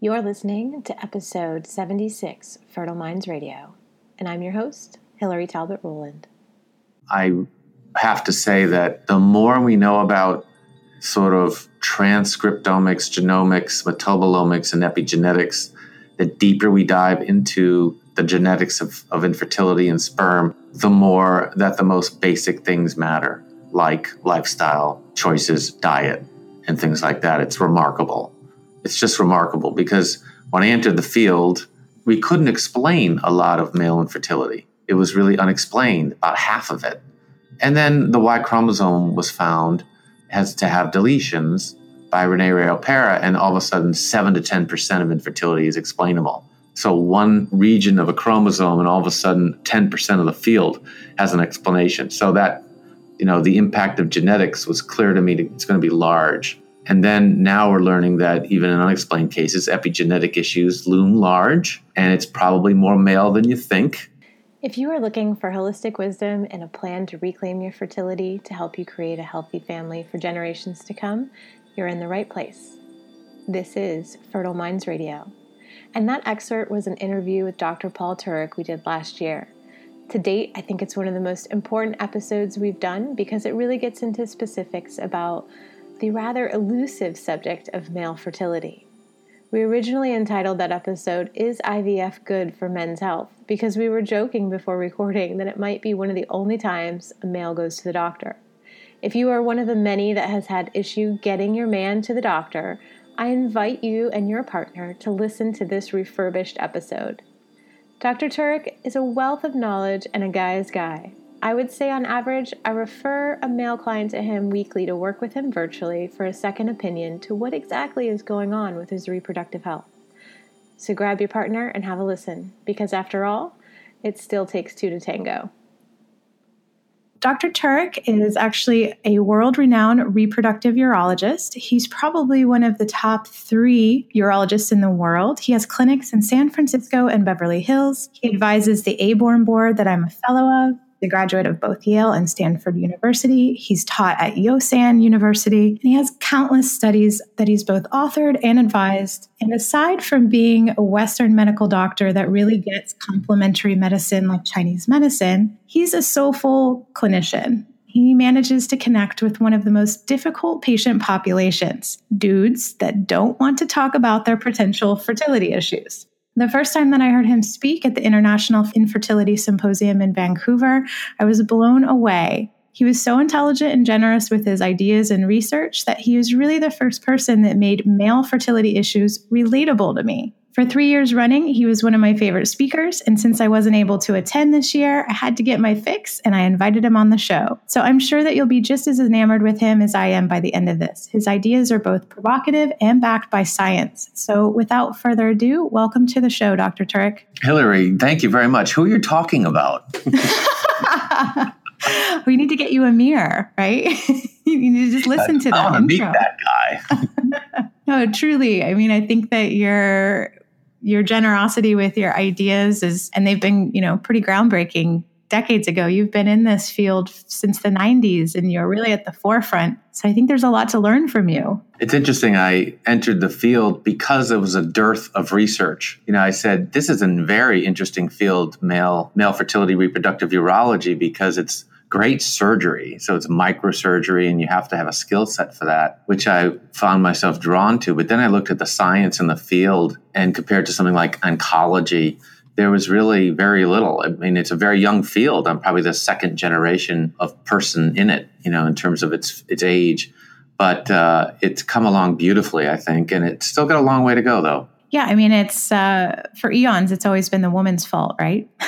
You're listening to episode 76, Fertile Minds Radio, and I'm your host, Hillary Talbot Rowland. I have to say that the more we know about sort of transcriptomics, genomics, metabolomics, and epigenetics, the deeper we dive into the genetics of, of infertility and sperm, the more that the most basic things matter, like lifestyle choices, diet, and things like that. It's remarkable it's just remarkable because when I entered the field, we couldn't explain a lot of male infertility. It was really unexplained, about half of it. And then the Y chromosome was found has to have deletions by Renee Reijo Pera, and all of a sudden, 7 to 10% of infertility is explainable. So, one region of a chromosome, and all of a sudden, 10% of the field has an explanation. So, that, you know, the impact of genetics was clear to me it's going to be large. And then now we're learning that even in unexplained cases, epigenetic issues loom large, and it's probably more male than you think. If you are looking for holistic wisdom and a plan to reclaim your fertility to help you create a healthy family for generations to come, you're in the right place. This is Fertile Minds Radio. And that excerpt was an interview with Dr. Paul Turek we did last year. To date, I think it's one of the most important episodes we've done because it really gets into specifics about the rather elusive subject of male fertility. We originally entitled that episode, Is IVF Good for Men's Health? because we were joking before recording that it might be one of the only times a male goes to the doctor. If you are one of the many that has had issue getting your man to the doctor, I invite you and your partner to listen to this refurbished episode. Dr. Turek is a wealth of knowledge and a guy's guy. I would say on average, I refer a male client to him weekly to work with him virtually for a second opinion to what exactly is going on with his reproductive health. So grab your partner and have a listen, because after all, it still takes two to tango. Dr. Turek is actually a world renowned reproductive urologist. He's probably one of the top three urologists in the world. He has clinics in San Francisco and Beverly Hills. He advises the ABORM board that I'm a fellow of a graduate of both Yale and Stanford University. He's taught at Yosan University, and he has countless studies that he's both authored and advised. And aside from being a Western medical doctor that really gets complementary medicine like Chinese medicine, he's a soulful clinician. He manages to connect with one of the most difficult patient populations dudes that don't want to talk about their potential fertility issues. The first time that I heard him speak at the International Infertility Symposium in Vancouver, I was blown away. He was so intelligent and generous with his ideas and research that he was really the first person that made male fertility issues relatable to me. For three years running, he was one of my favorite speakers. And since I wasn't able to attend this year, I had to get my fix and I invited him on the show. So I'm sure that you'll be just as enamored with him as I am by the end of this. His ideas are both provocative and backed by science. So without further ado, welcome to the show, Dr. Turek. Hillary, thank you very much. Who are you talking about? we need to get you a mirror, right? you need to just listen to that. I want to meet that guy. no, truly. I mean, I think that you're your generosity with your ideas is and they've been you know pretty groundbreaking decades ago. You've been in this field since the 90s and you're really at the forefront. So i think there's a lot to learn from you. It's interesting i entered the field because there was a dearth of research. You know i said this is a very interesting field male male fertility reproductive urology because it's great surgery. So it's microsurgery, and you have to have a skill set for that, which I found myself drawn to. But then I looked at the science in the field and compared to something like oncology, there was really very little. I mean, it's a very young field. I'm probably the second generation of person in it, you know, in terms of its its age. But uh, it's come along beautifully, I think, and it's still got a long way to go, though. Yeah, I mean, it's uh, for eons. It's always been the woman's fault, right?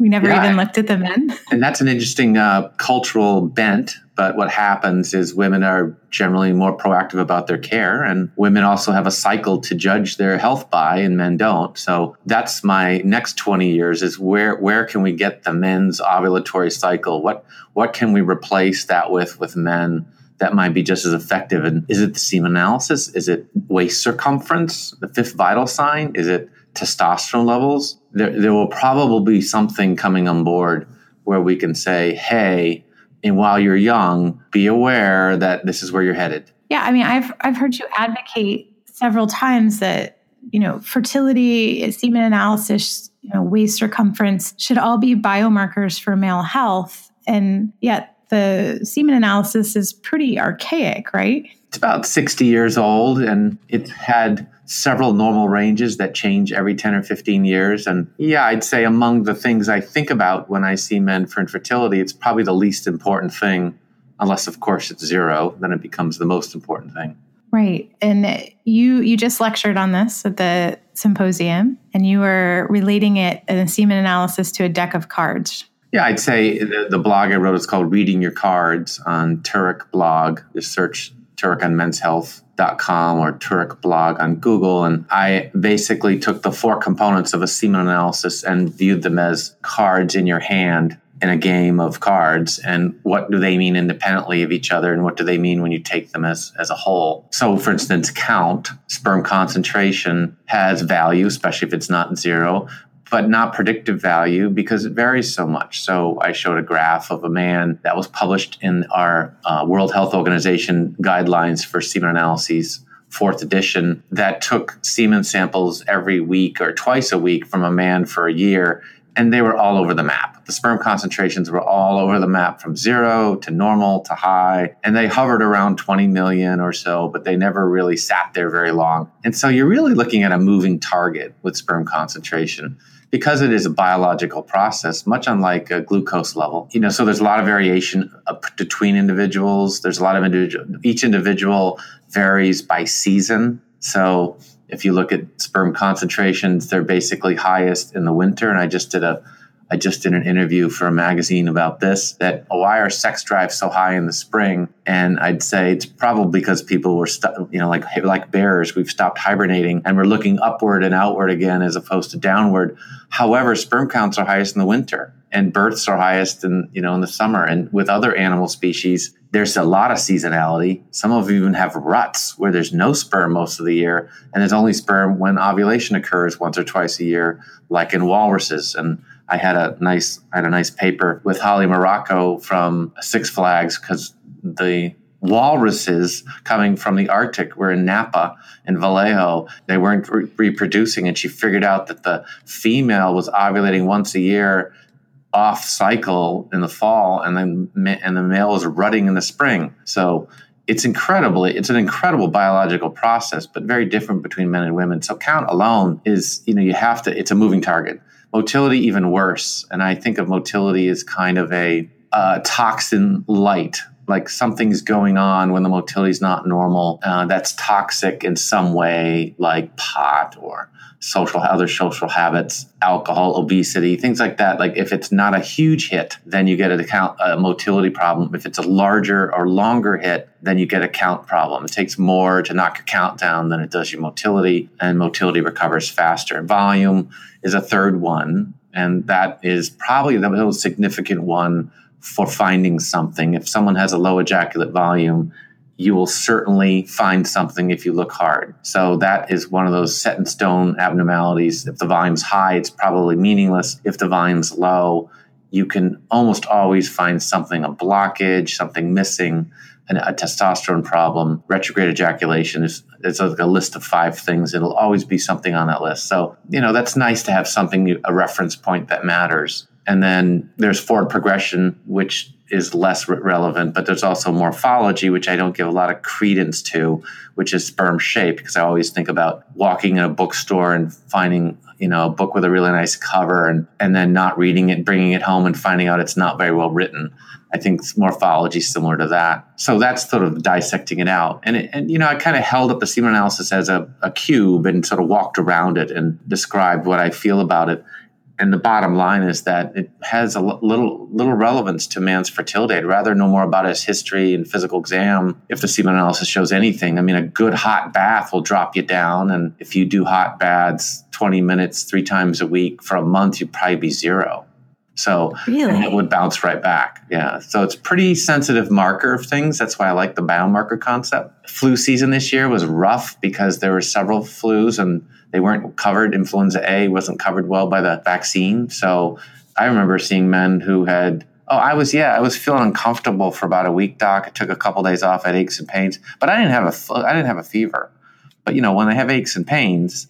We never yeah, even looked at the men. and that's an interesting uh, cultural bent. But what happens is women are generally more proactive about their care, and women also have a cycle to judge their health by, and men don't. So that's my next twenty years: is where where can we get the men's ovulatory cycle? What what can we replace that with with men? that might be just as effective. And is it the semen analysis? Is it waist circumference, the fifth vital sign? Is it testosterone levels, there, there will probably be something coming on board where we can say, hey, and while you're young, be aware that this is where you're headed. Yeah, I mean, I've I've heard you advocate several times that you know, fertility, semen analysis, you know, waist circumference should all be biomarkers for male health. And yet the semen analysis is pretty archaic, right? It's about 60 years old and it had several normal ranges that change every 10 or 15 years. And yeah, I'd say among the things I think about when I see men for infertility, it's probably the least important thing, unless, of course, it's zero, then it becomes the most important thing. Right. And you you just lectured on this at the symposium and you were relating it in a semen analysis to a deck of cards. Yeah, I'd say the, the blog I wrote is called Reading Your Cards on Turek blog. Just search Turek on men's health.com or Turek blog on Google. And I basically took the four components of a semen analysis and viewed them as cards in your hand in a game of cards and what do they mean independently of each other and what do they mean when you take them as, as a whole so for instance count sperm concentration has value especially if it's not zero but not predictive value because it varies so much. So I showed a graph of a man that was published in our uh, World Health Organization guidelines for semen analyses, fourth edition, that took semen samples every week or twice a week from a man for a year and they were all over the map. The sperm concentrations were all over the map from zero to normal to high, and they hovered around 20 million or so, but they never really sat there very long. And so you're really looking at a moving target with sperm concentration because it is a biological process, much unlike a glucose level. You know, so there's a lot of variation between individuals. There's a lot of individual. Each individual varies by season. So if you look at sperm concentrations, they're basically highest in the winter. And I just did a I just did an interview for a magazine about this that oh, why are sex drives so high in the spring? And I'd say it's probably because people were, you know, like like bears, we've stopped hibernating and we're looking upward and outward again as opposed to downward. However, sperm counts are highest in the winter and births are highest in you know in the summer. And with other animal species, there's a lot of seasonality. Some of them even have ruts where there's no sperm most of the year, and there's only sperm when ovulation occurs once or twice a year, like in walruses and I had a nice I had a nice paper with Holly Muraco from Six Flags because the walruses coming from the Arctic were in Napa in Vallejo. They weren't re- reproducing, and she figured out that the female was ovulating once a year off cycle in the fall, and then and the male was rutting in the spring. So it's incredibly it's an incredible biological process but very different between men and women so count alone is you know you have to it's a moving target motility even worse. And i think of motility as kind of a uh, toxin light like something's going on when the motility is not normal uh, that's toxic in some way like pot or social other social habits alcohol obesity things like that. Like if it's not a huge hit then you get a count a motility problem. If it's a larger or longer hit then you get a count problem. It takes more to knock your count down than it does your motility and motility recovers faster. Volume is a third one and that is probably the most significant one for finding something if someone has a low ejaculate volume you will certainly find something if you look hard. So that is one of those set in stone abnormalities. If the volume's high, it's probably meaningless. If the volume's low, you can almost always find something a blockage, something missing, a testosterone problem, retrograde ejaculation. Is, it's like a list of five things. It'll always be something on that list. So, you know, that's nice to have something, a reference point that matters. And then there's forward progression, which is less relevant, but there's also morphology, which I don't give a lot of credence to, which is sperm shape, because I always think about walking in a bookstore and finding, you know, a book with a really nice cover and, and then not reading it, bringing it home and finding out it's not very well written. I think morphology is similar to that. So that's sort of dissecting it out. And, it, and you know, I kind of held up the semen analysis as a, a cube and sort of walked around it and described what I feel about it and the bottom line is that it has a little little relevance to man's fertility. I'd rather know more about his history and physical exam if the semen analysis shows anything. I mean, a good hot bath will drop you down, and if you do hot baths twenty minutes three times a week for a month, you'd probably be zero. So really? it would bounce right back. Yeah. So it's pretty sensitive marker of things. That's why I like the biomarker concept. Flu season this year was rough because there were several flus and they weren't covered. Influenza A wasn't covered well by the vaccine. So I remember seeing men who had Oh, I was yeah, I was feeling uncomfortable for about a week, doc. I took a couple days off, had aches and pains, but I didn't have a I didn't have a fever. But you know, when they have aches and pains,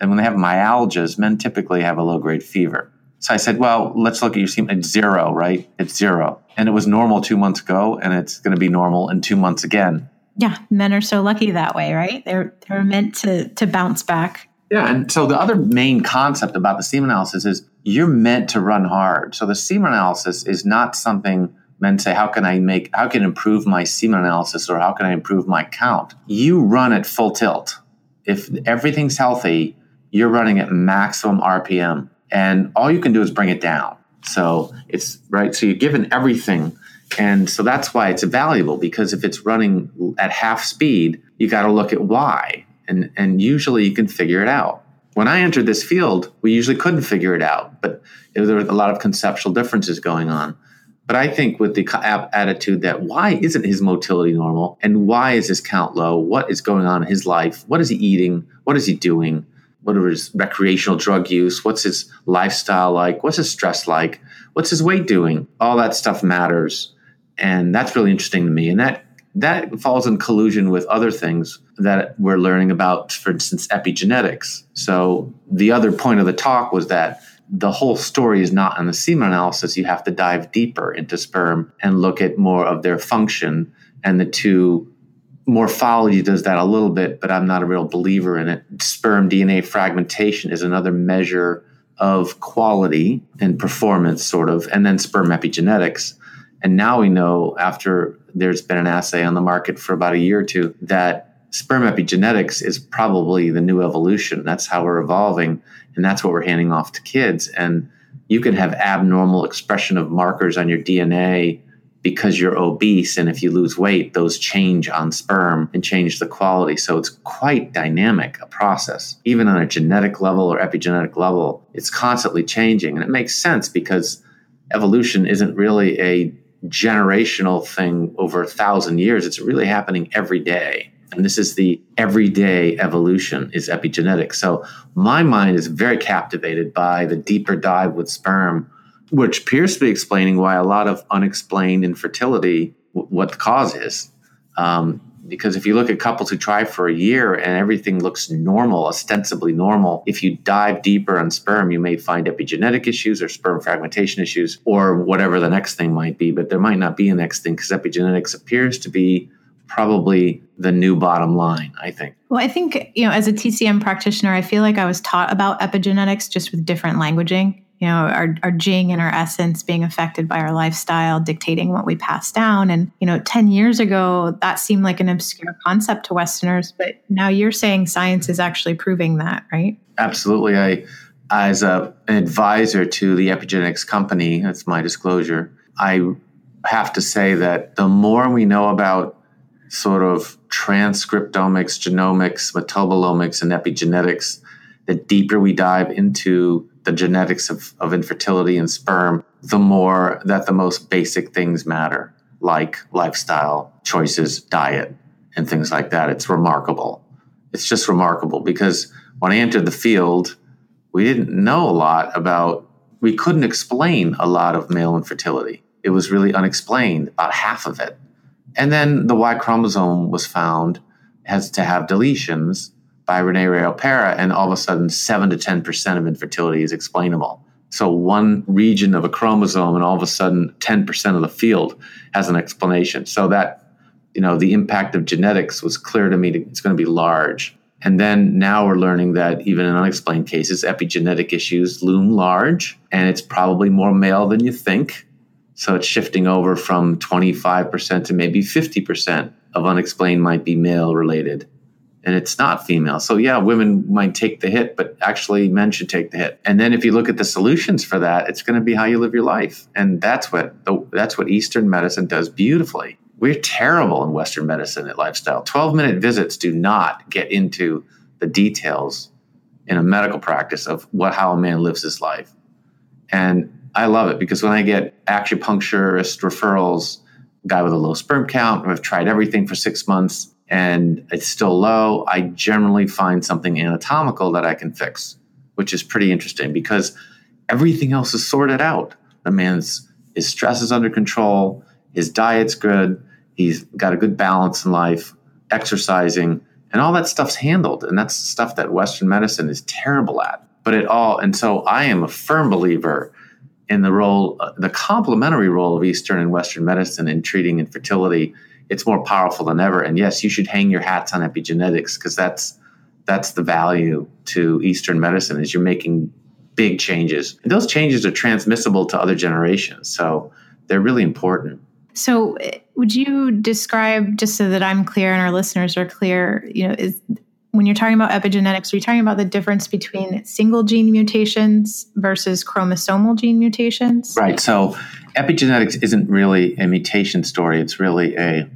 And when they have myalgias, men typically have a low grade fever. So I said, well, let's look at your semen. It's zero, right? It's zero. And it was normal two months ago, and it's going to be normal in two months again. Yeah, men are so lucky that way, right? They're they're meant to to bounce back. Yeah, and so the other main concept about the semen analysis is you're meant to run hard. So the semen analysis is not something men say, how can I make, how can I improve my semen analysis or how can I improve my count? You run at full tilt. If everything's healthy, you're running at maximum RPM and all you can do is bring it down. So it's right. So you're given everything. And so that's why it's valuable because if it's running at half speed, you got to look at why. And, and usually you can figure it out. When I entered this field, we usually couldn't figure it out, but there were a lot of conceptual differences going on. But I think with the attitude that why isn't his motility normal and why is his count low? What is going on in his life? What is he eating? What is he doing? What are his recreational drug use? What's his lifestyle like? What's his stress like? What's his weight doing? All that stuff matters. And that's really interesting to me. And that that falls in collusion with other things that we're learning about, for instance, epigenetics. So the other point of the talk was that the whole story is not in the semen analysis. You have to dive deeper into sperm and look at more of their function. And the two morphology does that a little bit, but I'm not a real believer in it. Sperm DNA fragmentation is another measure of quality and performance, sort of, and then sperm epigenetics. And now we know, after there's been an assay on the market for about a year or two, that sperm epigenetics is probably the new evolution. That's how we're evolving and that's what we're handing off to kids. And you can have abnormal expression of markers on your DNA because you're obese and if you lose weight those change on sperm and change the quality. So it's quite dynamic a process. Even on a genetic level or epigenetic level it's constantly changing. And it makes sense because evolution isn't really a generational thing over a thousand years it's really happening every day and this is the everyday evolution is epigenetics. So my mind is very captivated by the deeper dive with sperm, which appears to be explaining why a lot of unexplained infertility, what the cause is. Um, because if you look at couples who try for a year and everything looks normal, ostensibly normal, if you dive deeper on sperm, you may find epigenetic issues or sperm fragmentation issues or whatever the next thing might be. But there might not be a next thing because epigenetics appears to be probably the new bottom line, I think. Well, I think, you know, as a TCM practitioner, I feel like I was taught about epigenetics just with different languaging. You know, our, our jing and our essence being affected by our lifestyle, dictating what we pass down. And, you know, 10 years ago, that seemed like an obscure concept to Westerners. But now you're saying science is actually proving that, right? Absolutely. I, as a, an advisor to the epigenetics company, that's my disclosure, I have to say that the more we know about sort of transcriptomics, genomics, metabolomics, and epigenetics, the deeper we dive into the genetics of, of infertility and sperm, the more that the most basic things matter, like lifestyle choices, diet, and things like that. It's remarkable. It's just remarkable because when I entered the field, we didn't know a lot about, we couldn't explain a lot of male infertility. It was really unexplained, about half of it. And then the Y chromosome was found has to have deletions by Renee Reijo Pera, and all of a sudden, seven to ten percent of infertility is explainable. So one region of a chromosome, and all of a sudden, ten percent of the field has an explanation. So that you know the impact of genetics was clear to me. It's going to be large. And then now we're learning that even in unexplained cases, epigenetic issues loom large, and it's probably more male than you think. So it's shifting over from 25% to maybe 50% of unexplained might be male related. And it's not female. So, yeah, women might take the hit, but actually, men should take the hit. And then, if you look at the solutions for that, it's going to be how you live your life. And that's what, that's what Eastern medicine does beautifully. We're terrible in Western medicine at lifestyle. 12 minute visits do not get into the details in a medical practice of what, how a man lives his life. And I love it because when I get acupuncturist referrals, guy with a low sperm count, I've tried everything for six months and it's still low, I generally find something anatomical that I can fix, which is pretty interesting because everything else is sorted out. The man's his stress is under control, his diet's good, he's got a good balance in life, exercising, And all that stuff's handled. And that's stuff that Western medicine is terrible at. But it all, and so I am a firm believer in the role, uh, the complementary role of Eastern and Western medicine in treating infertility. It's more powerful than ever. And yes, you should hang your hats on epigenetics because that's that's the value to Eastern medicine is you're making big changes. And those changes are transmissible to other generations. So they're really important. So, would you describe just so that I'm clear and our listeners are clear, you know, is when you're talking about epigenetics, are you talking about the difference between single gene mutations versus chromosomal gene mutations? Right. So, epigenetics isn't really a mutation story. It's really a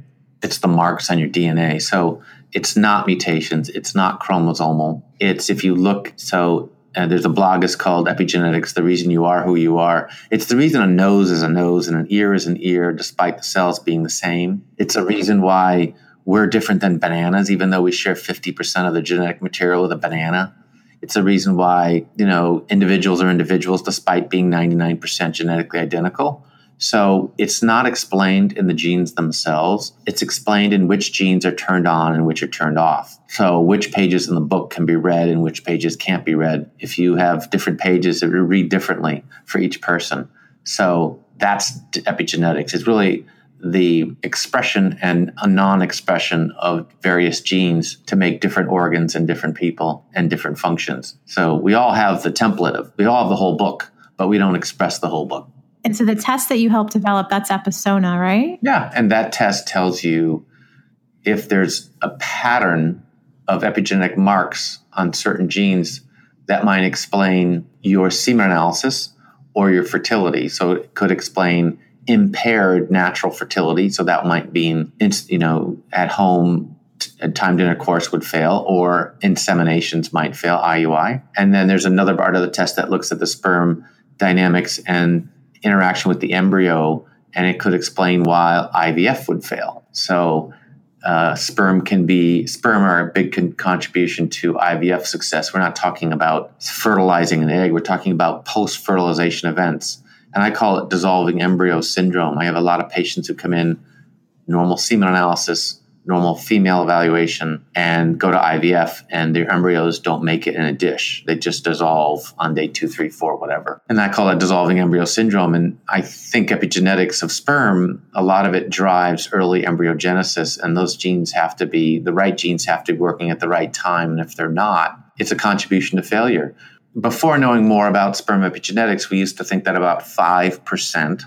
it's the marks on your DNA. So, it's not mutations, it's not chromosomal. It's if you look so uh, there's a blog is called epigenetics the reason you are who you are it's the reason a nose is a nose and an ear is an ear despite the cells being the same it's a reason why we're different than bananas even though we share 50% of the genetic material with a banana it's a reason why you know individuals are individuals despite being 99% genetically identical so it's not explained in the genes themselves. It's explained in which genes are turned on and which are turned off. So which pages in the book can be read and which pages can't be read. If you have different pages, it will read differently for each person. So that's epigenetics. It's really the expression and a non-expression of various genes to make different organs in different people and different functions. So we all have the template of we all have the whole book, but we don't express the whole book. And so the test that you helped develop, that's Episona, right? Yeah. And that test tells you if there's a pattern of epigenetic marks on certain genes that might explain your semen analysis or your fertility. So it could explain impaired natural fertility. So that might mean, you know, at home, uh, timed intercourse would fail or inseminations might fail, IUI. And then there's another part of the test that looks at the sperm dynamics and interaction with the embryo, and it could explain why IVF would fail. So, uh, sperm can be sperm are a big con- contribution to IVF success. We're not talking about fertilizing an egg. We're talking about post fertilization events, and I call it dissolving embryo syndrome. I have a lot of patients who come in normal semen analysis normal female evaluation and go to IVF, and their embryos don't make it in a dish. They just dissolve on day two, three, four, whatever. And I call that dissolving embryo syndrome. And I think epigenetics of sperm, a lot of it drives early embryogenesis, and those genes have to be the right genes have to be working at the right time. And if they're not, it's a contribution to failure. Before knowing more about sperm epigenetics, we used to think that about 5%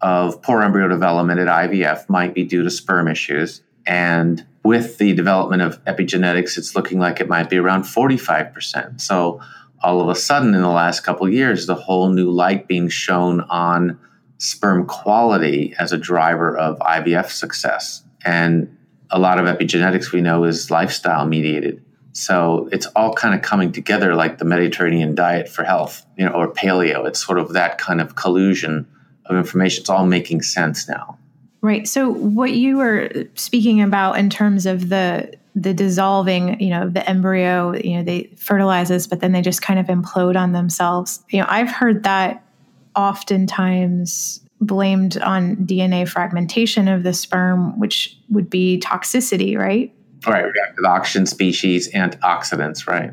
of poor embryo development at IVF might be due to sperm issues and with the development of epigenetics, it's looking like it might be around 45%. So all of a sudden, in the last couple years, the whole new light being shown on sperm quality as a driver of IVF success. And a lot of epigenetics we know is lifestyle mediated. So it's all kind of coming together like the Mediterranean diet for health, you know, or paleo. It's sort of that kind of collusion of information. It's all making sense now. Right. So what you were speaking about in terms of the the dissolving, you know, the embryo, you know, they fertilizes, but then they just kind of implode on themselves. You know, I've heard that oftentimes blamed on DNA fragmentation of the sperm, which would be toxicity, right? Right, reactive oxygen species, antioxidants, right?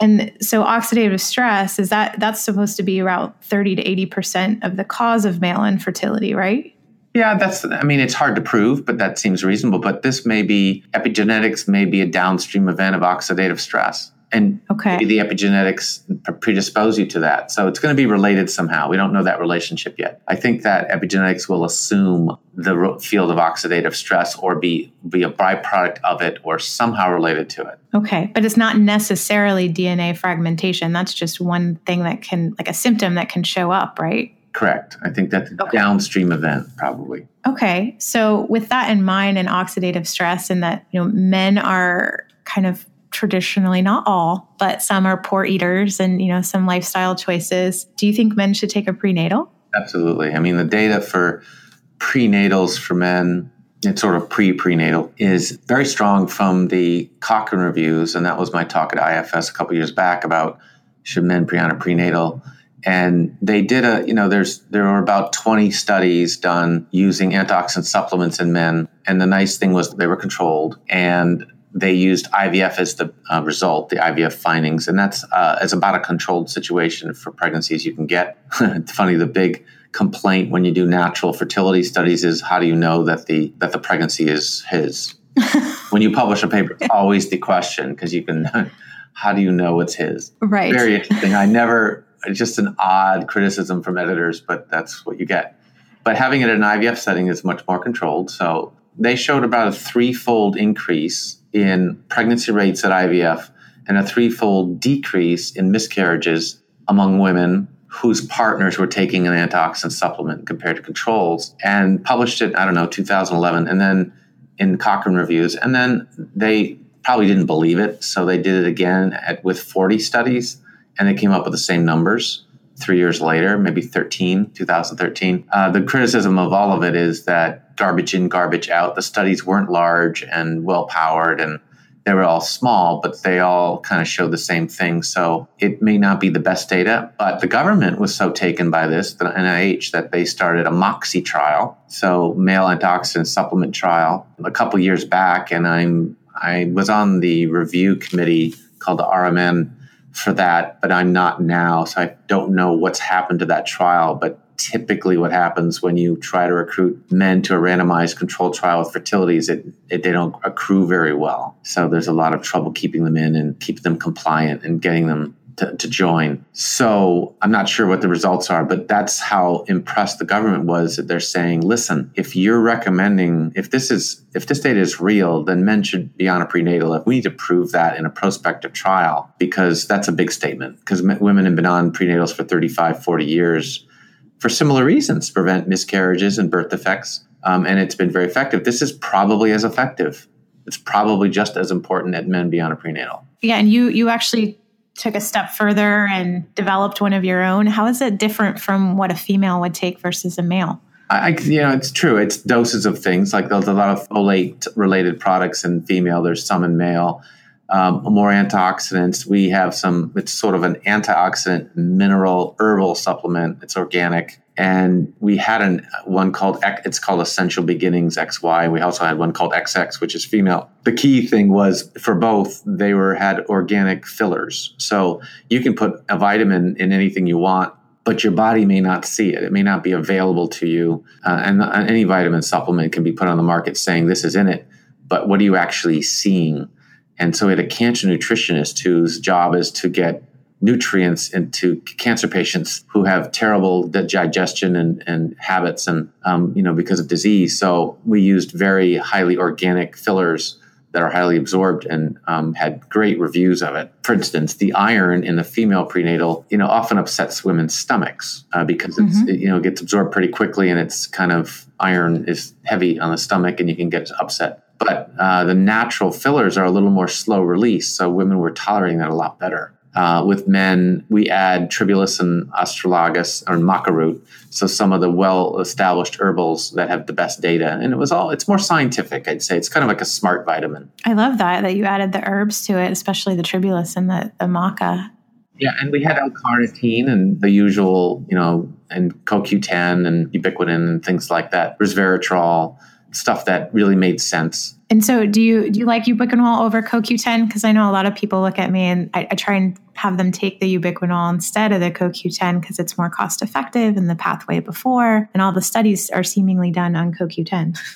And so oxidative stress is that that's supposed to be about 30 to 80% of the cause of male infertility, right? Yeah, that's, I mean, it's hard to prove, but that seems reasonable. But this may be, epigenetics may be a downstream event of oxidative stress. And okay. maybe the epigenetics predispose you to that. So it's going to be related somehow. We don't know that relationship yet. I think that epigenetics will assume the field of oxidative stress or be, be a byproduct of it or somehow related to it. Okay. But it's not necessarily DNA fragmentation. That's just one thing that can, like a symptom that can show up, right? Correct. I think that's a okay. downstream event, probably. Okay. So, with that in mind, and oxidative stress, and that you know, men are kind of traditionally not all, but some are poor eaters, and you know, some lifestyle choices. Do you think men should take a prenatal? Absolutely. I mean, the data for prenatals for men it's sort of pre prenatal is very strong from the Cochrane reviews, and that was my talk at IFS a couple years back about should men pre on a prenatal and they did a you know there's there were about 20 studies done using antioxidant supplements in men and the nice thing was they were controlled and they used IVF as the uh, result, the IVF findings, and that's uh, it's about a controlled situation for pregnancies you can get. it's funny, the big complaint when you do natural fertility studies is how do you know that the that the pregnancy is his? when you publish a paper, it's always the question because you can. how do you know it's his? Right. Very interesting. I never. It's just an odd criticism from editors, but that's what you get. But having it in an IVF setting is much more controlled. So they showed about a threefold increase in pregnancy rates at IVF and a threefold decrease in miscarriages among women whose partners were taking an antioxidant supplement compared to controls and published it, I don't know, 2011, and then in Cochrane reviews. And then they probably didn't believe it. So they did it again at, with 40 studies and they came up with the same numbers three years later, maybe 13, 2013. Uh, the criticism of all of it is that garbage in, garbage out. The studies weren't large and well powered, and they were all small, but they all kind of showed the same thing. So it may not be the best data, but the government was so taken by this, the NIH, that they started a MOXI trial, so male antioxidant supplement trial, a couple years back, and I'm I was on the review committee called the RMN for that, but I'm not now. So I don't know what's happened to that trial. But typically, what happens when you try to recruit men to a randomized controlled trial with fertility is it, it, they don't accrue very well. So there's a lot of trouble keeping them in and keeping them compliant and getting them to, to, join. So I'm not sure what the results are, but that's how impressed the government was that they're saying, listen, if you're recommending, if this is, if this data is real, then men should be on a prenatal. If we need to prove that in a prospective trial, because that's a big statement, because women have been on prenatals for 35, 40 years for similar reasons, prevent miscarriages and birth defects. Um, and it's been very effective. This is probably as effective. It's probably just as important that men be on a prenatal. Yeah, and you you actually took a step further and developed one of your own. How is it different from what a female would take versus a male? I, you know, it's true. It's doses of things. Like there's a lot of folate related products in female. There's some in male. Um, more antioxidants. We have some. It's sort of an antioxidant mineral herbal supplement. It's organic and we had an one called it's called Essential Beginnings XY. We also had one called XX, which is female. The key thing was for both they were had organic fillers, so you can put a vitamin in anything you want, but your body may not see it. It may not be available to you. Uh, and any vitamin supplement can be put on the market saying this is in it, but what are you actually seeing? And so we had a cancer nutritionist whose job is to get nutrients into cancer patients who have terrible digestion and, and habits and um, you know because of disease. So we used very highly organic fillers that are highly absorbed and um, had great reviews of it. For instance the iron in the female prenatal you know often upsets women's stomachs uh, because it's mm-hmm. it, you know gets absorbed pretty quickly and it's kind of iron is heavy on the stomach and you can get upset. But uh, the natural fillers are a little more slow release so women were tolerating that a lot better uh, with men, we add tribulus and astragalus or maca root. So some of the well-established herbals that have the best data, and it was all. It's more scientific, I'd say. It's kind of like a smart vitamin. I love that that you added the herbs to it, especially the tribulus and the, the maca. Yeah, and we had L-carnitine and the usual, you know, and CoQ10 and ubiquitin and things like that. Resveratrol, stuff that really made sense and so, do you do you like ubiquinol over CoQ10? Because I know a lot of people look at me and I, I, try and have them take the ubiquinol instead of the CoQ10 because it's more cost effective and the pathway before, and all the studies are seemingly done on CoQ10.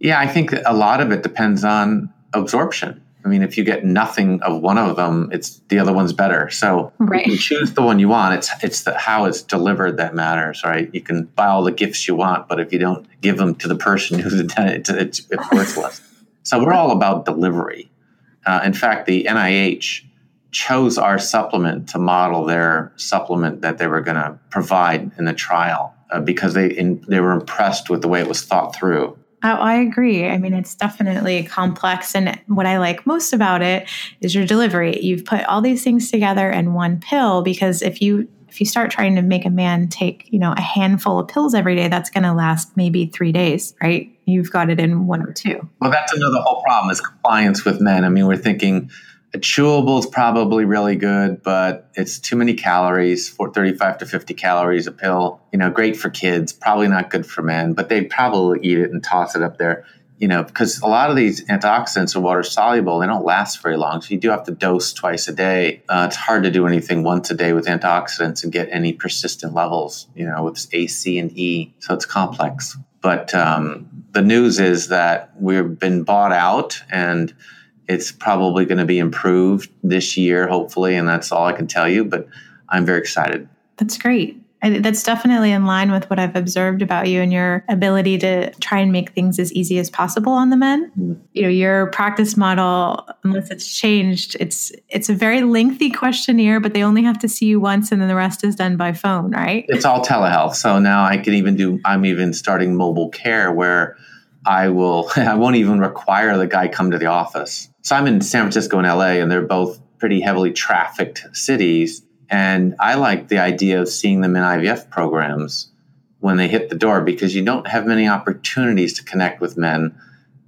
Yeah, I think a lot of it depends on absorption. I mean, if you get nothing of one of them, it's the other one's better. So right. you choose the one you want. It's it's the how it's delivered that matters, right? You can buy all the gifts you want, but if you don't give them to the person who's intended, it's, it's worthless. So we're all about delivery. Uh, in fact, the NIH chose our supplement to model their supplement that they were going to provide in the trial uh, because they in, they were impressed with the way it was thought through. Oh, I agree. I mean, it's definitely complex. And what I like most about it is your delivery. You've put all these things together in one pill because if you if you start trying to make a man take, you know, a handful of pills every day, that's going to last maybe three days, right? You've got it in one or two. Well, that's another whole problem is compliance with men. I mean, we're thinking a chewable is probably really good, but it's too many calories, for 35 to 50 calories a pill. You know, great for kids, probably not good for men, but they probably eat it and toss it up there. you know, because a lot of these antioxidants are water soluble, they don't last very long. So you do have to dose twice a day. Uh, it's hard to do anything once a day with antioxidants and get any persistent levels, you know, with A, C, and E. So it's complex. But um, the news is that we've been bought out and it's probably going to be improved this year, hopefully. And that's all I can tell you. But I'm very excited. That's great. I, that's definitely in line with what I've observed about you and your ability to try and make things as easy as possible on the men. Mm-hmm. You know, your practice model, unless it's changed, it's it's a very lengthy questionnaire, but they only have to see you once, and then the rest is done by phone, right? It's all telehealth. So now I can even do. I'm even starting mobile care where I will. I won't even require the guy come to the office. So I'm in San Francisco and LA, and they're both pretty heavily trafficked cities and I like the idea of seeing them in IVF programs when they hit the door because you don't have many opportunities to connect with men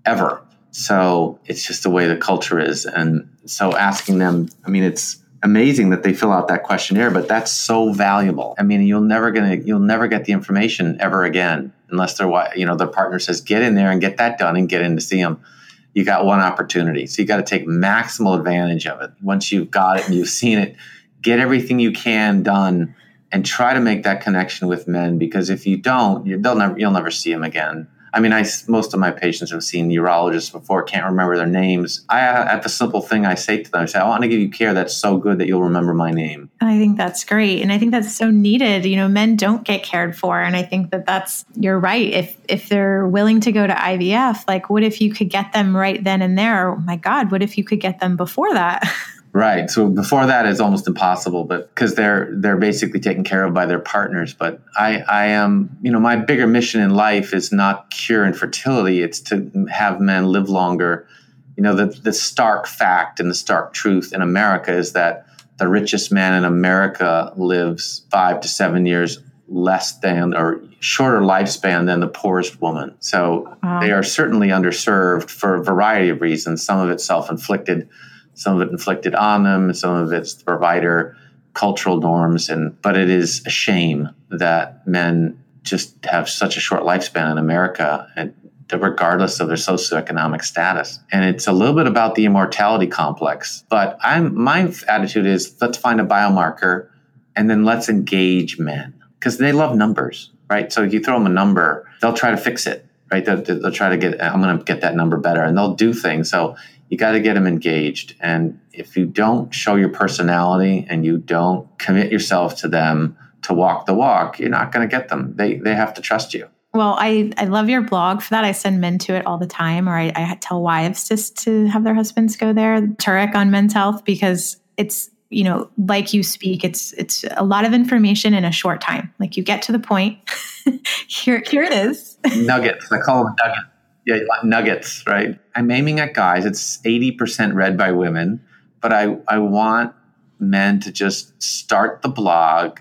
ever. So it's just the way the culture is. And so asking them, I mean, it's amazing that they fill out that questionnaire, but that's so valuable. I mean, you'll never gonna you'll never get the information ever again unless their you know their partner says get in there and get that done and get in to see them. You got one opportunity, so you got to take maximal advantage of it. Once you've got it and you've seen it, get everything you can done and try to make that connection with men because if you don't they'll never you'll never see them again I mean, I most of my patients have seen urologists before, can't remember their names. I uh, have a simple thing I say to them. I say, I want to give you care that's so good that you'll remember my name. I think that's great, and I think that's so needed. You know, men don't get cared for, and I think that that's you're right. If if they're willing to go to IVF, like, what if you could get them right then and there? Oh my God, what if you could get them before that? Right. So before that is almost impossible, but because they're they're basically taken care of by their partners. But I I am you know my bigger mission in life is not cure infertility. It's to have men live longer. You know the the stark fact and the stark truth in America is that the richest man in America lives five to seven years less than or shorter lifespan than the poorest woman. So wow. they are certainly underserved for a variety of reasons. Some of it self inflicted some of it inflicted on them, some of it's the provider cultural norms and but it is a shame that men just have such a short lifespan in America and regardless of their socioeconomic status. And it's a little bit about the immortality complex. But I'm my attitude is let's find a biomarker and then let's engage men because they love numbers, right? So if you throw them a number, they'll try to fix it, right? They'll, they'll try to get, I'm going to get that number better and they'll do things. So you got to get them engaged. And if you don't show your personality and you don't commit yourself to them to walk the walk, you're not going to get them. They, they have to trust you. Well, I, I love your blog for that. I send men to it all the time, or I, I tell wives just to have their husbands go there. Turek on men's health because it's you know like you speak. It's it's a lot of information in a short time. Like you get to the point. here here it is. nuggets. I call them nuggets yeah, nuggets, right? I'm aiming at guys. It's 80% read by women, but I, I want men to just start the blog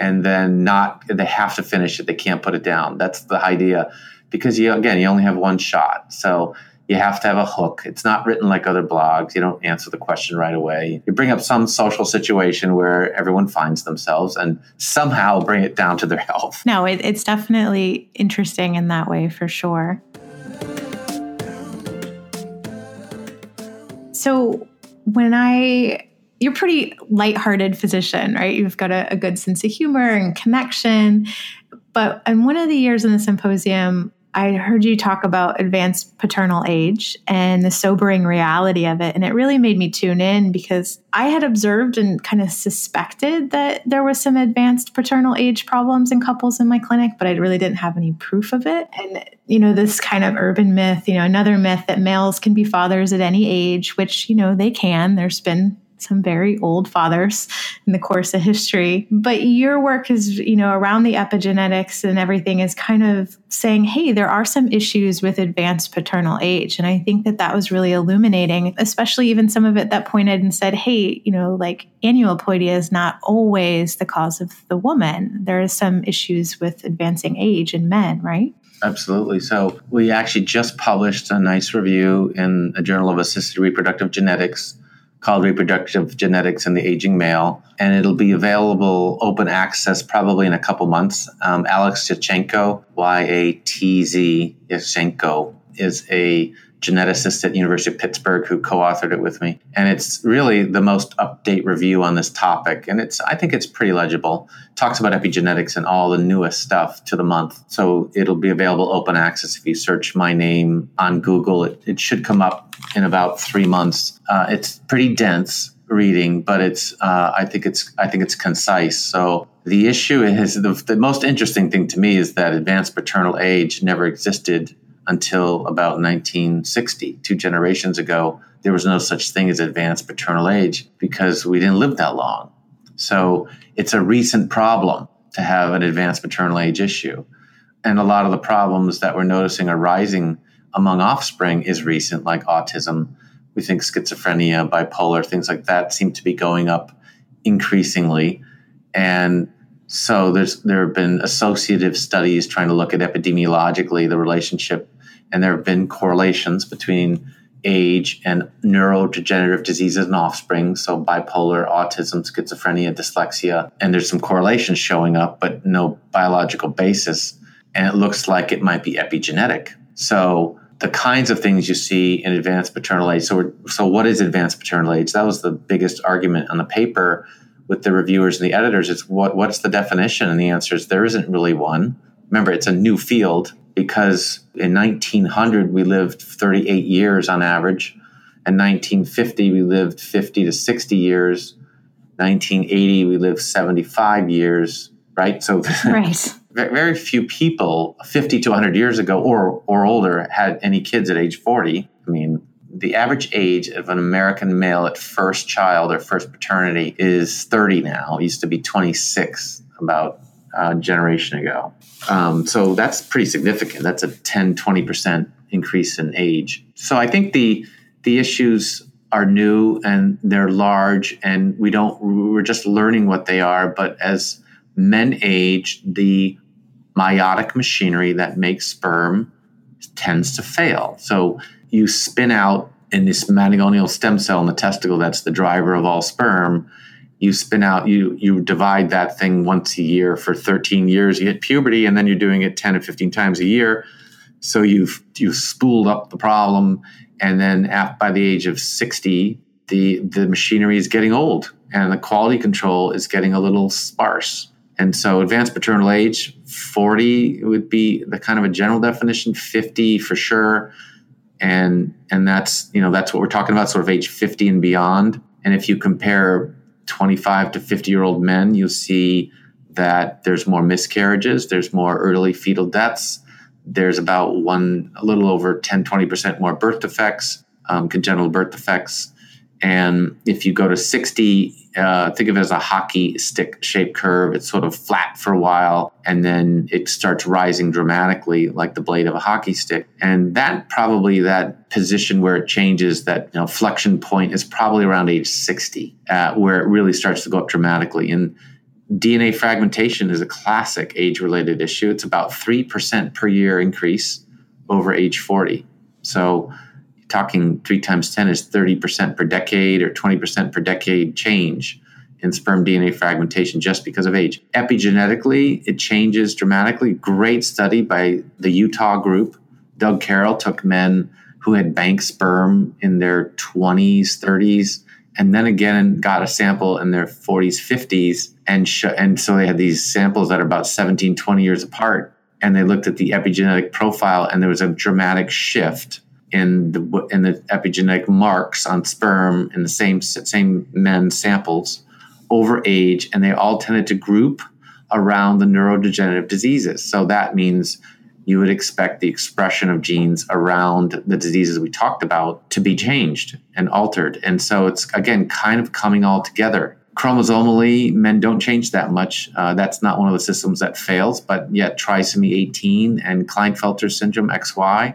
and then not, they have to finish it. They can't put it down. That's the idea. Because you, again, you only have one shot. So you have to have a hook. It's not written like other blogs. You don't answer the question right away. You bring up some social situation where everyone finds themselves and somehow bring it down to their health. No, it, it's definitely interesting in that way for sure. So when I you're a pretty lighthearted physician, right? You've got a, a, good sense of humor and connection. But in one of the years in the symposium, I heard you talk about advanced paternal age and the sobering reality of it. And it really made me tune in because I had observed and kind of suspected that there was some advanced paternal age problems in couples in my clinic, but I really didn't have any proof of it. And, you know, this kind of urban myth, you know, another myth that males can be fathers at any age, which, you know, they can. There's been some very old fathers in the course of history. But your work is, you know, around the epigenetics and everything is kind of saying, hey, there are some issues with advanced paternal age. And I think that that was really illuminating, especially even some of it that pointed and said, hey, you know, like aneuploidia is not always the cause of the woman. There are some issues with advancing age in men, right? Absolutely. So we actually just published a nice review in a Journal of Assisted Reproductive Genetics called Reproductive Genetics in the Aging Male, and it'll be available open access probably in a couple months. Um, Alex Yatsenko, Y A T Z Yatsenko, is a geneticist at University of Pittsburgh who co-authored it with me. And it's really the most update review on this topic. And it's I think it's pretty legible. talks about epigenetics and all the newest stuff to the month. So it'll be available open access if you search my name on Google. It, it should come up in about three months. Uh, it's pretty dense reading, but it's uh, I think it's I think it's concise. So the issue is the, the most interesting thing to me is that advanced paternal age never existed until about 1960, two generations ago. There was no such thing as advanced paternal age because we didn't live that long. So it's a recent problem to have an advanced paternal age issue. And a lot of the problems that we're noticing are rising among offspring is recent, like autism. We think schizophrenia, bipolar, things like that seem to be going up increasingly. And so there's there have been associative studies trying to look at epidemiologically the relationship and there have been correlations between age and neurodegenerative diseases in offspring, so bipolar, autism, schizophrenia, dyslexia, and there's some correlations showing up, but no biological basis. And it looks like it might be epigenetic. So the kinds of things you see in advanced paternal age. So, so what is advanced paternal age? That was the biggest argument on the paper with the reviewers and the editors. It's what what's the definition? And the answer is there isn't really one. Remember, it's a new field because in 1900 we lived 38 years on average. In 1950 we lived 50 to 60 years. 1980 we lived 75 years. Right. So right. very few people 50 to 100 years ago or or older had any kids at age 40. I mean, the average age of an American male at first child or first paternity is 30 now. It used to be 26 about a generation ago. Um, so that's pretty significant. That's a 10, 20% increase in age. So I think the the issues are new and they're large and we don't we're just learning what they are, but as men age, the meiotic machinery that makes sperm tends to fail. So you spin out in this meiomyinial stem cell in the testicle that's the driver of all sperm you spin out you you divide that thing once a year for 13 years. You hit puberty and then you're doing it 10 or 15 times a year. So you've you've spooled up the problem and then at, by the age of 60 the the machinery is getting old and the quality control is getting a little sparse. And so advanced paternal age 40 would be the kind of a general definition 50 for sure. And and that's you know that's what we're talking about sort of age 50 and beyond. And if you compare 25 to 50 year old men, you'll see that there's more miscarriages, there's more early fetal deaths, there's about one, a little over 10, 20% more birth defects, um, congenital birth defects. And if you go to 60, uh, think of it as a hockey stick shaped curve. It's sort of flat for a while and then it starts rising dramatically like the blade of a hockey stick. And that probably that position where it changes, that you know, flexion point is probably around age 60, uh, where it really starts to go up dramatically. And DNA fragmentation is a classic age related issue. It's about 3% per year increase over age 40. So talking three times 10 is 30% per decade or 20% per decade change in sperm DNA fragmentation just because of age. Epigenetically, it changes dramatically. Great study by the Utah group. Doug Carrell took men who had bank sperm in their 20s, 30s, and then again got a sample in their 40s, 50s. And, sh- and so they had these samples that are about 17, 20 years apart. And they looked at the epigenetic profile, and there was a dramatic shift in the in the epigenetic marks on sperm in the same same men samples over age, and they all tended to group around the neurodegenerative diseases. So that means you would expect the expression of genes around the diseases we talked about to be changed and altered. And so it's again kind of coming all together. Chromosomally, men don't change that much. Uh, that's not one of the systems that fails, but yet trisomy 18 and Klinefelter syndrome XY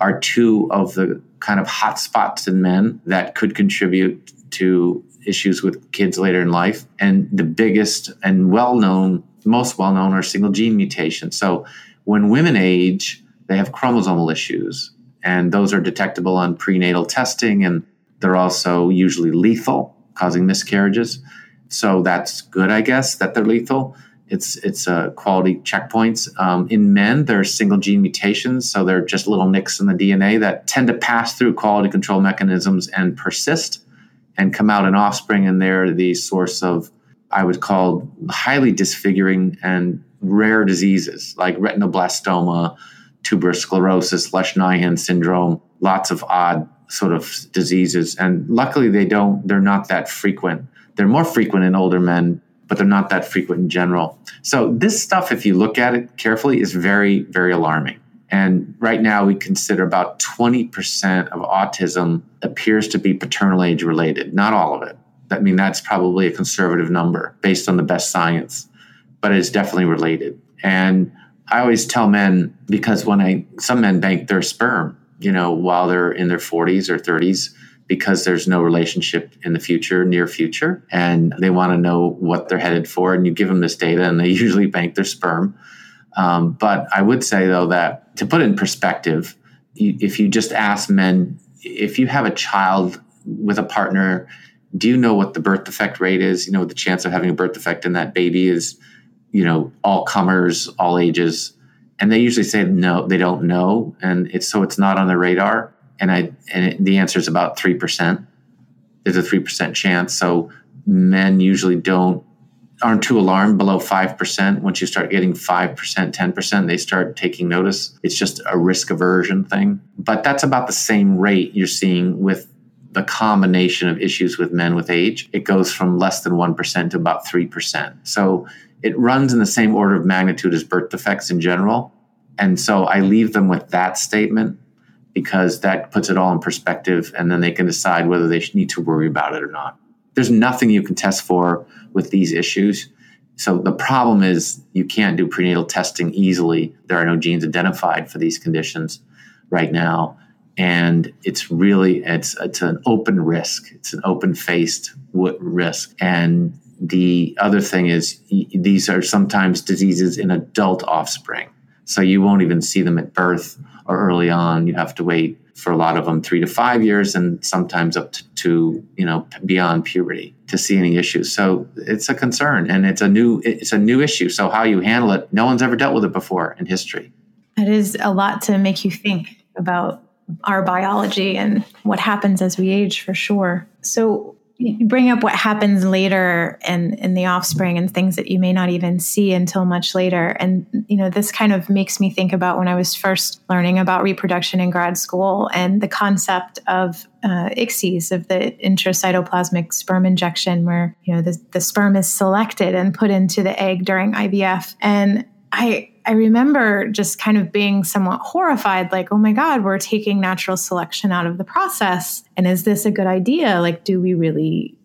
are two of the kind of hot spots in men that could contribute to issues with kids later in life. And the biggest and well known, most well known, are single gene mutations. So when women age, they have chromosomal issues, and those are detectable on prenatal testing, and they're also usually lethal, causing miscarriages. So that's good, I guess, that they're lethal. It's it's uh, quality checkpoints. Um, in men, there are single gene mutations, so they're just little nicks in the DNA that tend to pass through quality control mechanisms and persist and come out in offspring, and they're the source of I would call highly disfiguring and rare diseases like retinoblastoma, tuberous sclerosis, Lesch-Nyhan syndrome, lots of odd sort of diseases. And luckily, they don't. They're not that frequent. They're more frequent in older men, but they're not that frequent in general. So this stuff, if you look at it carefully, is very, very alarming. And right now, we consider about 20% of autism appears to be paternal age related. Not all of it. I mean, that's probably a conservative number based on the best science, but it's definitely related. And I always tell men because when I some men bank their sperm, you know, while they're in their 40s or 30s because there's no relationship in the future, near future, and they want to know what they're headed for. And you give them this data, and they usually bank their sperm. Um, but I would say though that to put it in perspective, you, if you just ask men, if you have a child with a partner, do you know what the birth defect rate is? You know the chance of having a birth defect in that baby is you know all comers all ages and they usually say no they don't know and it's so it's not on the radar and i and it, the answer is about 3% there's a 3% chance. So men usually don't aren't too alarmed below 5% once you start getting 5% 10% they start taking notice. It's just a risk aversion thing. But that's about the same rate you're seeing with the combination of issues with men with age. It goes from less than 1% to about 3% so it runs in the same order of magnitude as birth defects in general. And so I leave them with that statement because that puts it all in perspective and then they can decide whether they need to worry about it or not. There's nothing you can test for with these issues. So the problem is you can't do prenatal testing easily. There are no genes identified for these conditions right now. And it's really it's it's an open risk. It's an open faced risk. And the other thing is, these are sometimes diseases in adult offspring. So you won't even see them at birth or early on. You have to wait for a lot of them three to five years and sometimes up to, to, you know beyond puberty to see any issues. So it's a concern and it's a new it's a new issue. So how you handle it no one's ever dealt with it before in history. It is a lot to make you think about our biology and what happens as we age for sure. So you bring up what happens later and in the offspring and things that you may not even see until much later. And you know this kind of makes me think about when i was first learning about reproduction in grad school and the concept of uh, of the intracytoplasmic sperm injection where you know the, the sperm is selected and put into the egg during ivf and i I remember just kind of being somewhat horrified, like, oh my God, we're taking natural selection out of the process. And is this a good idea? Like, do we really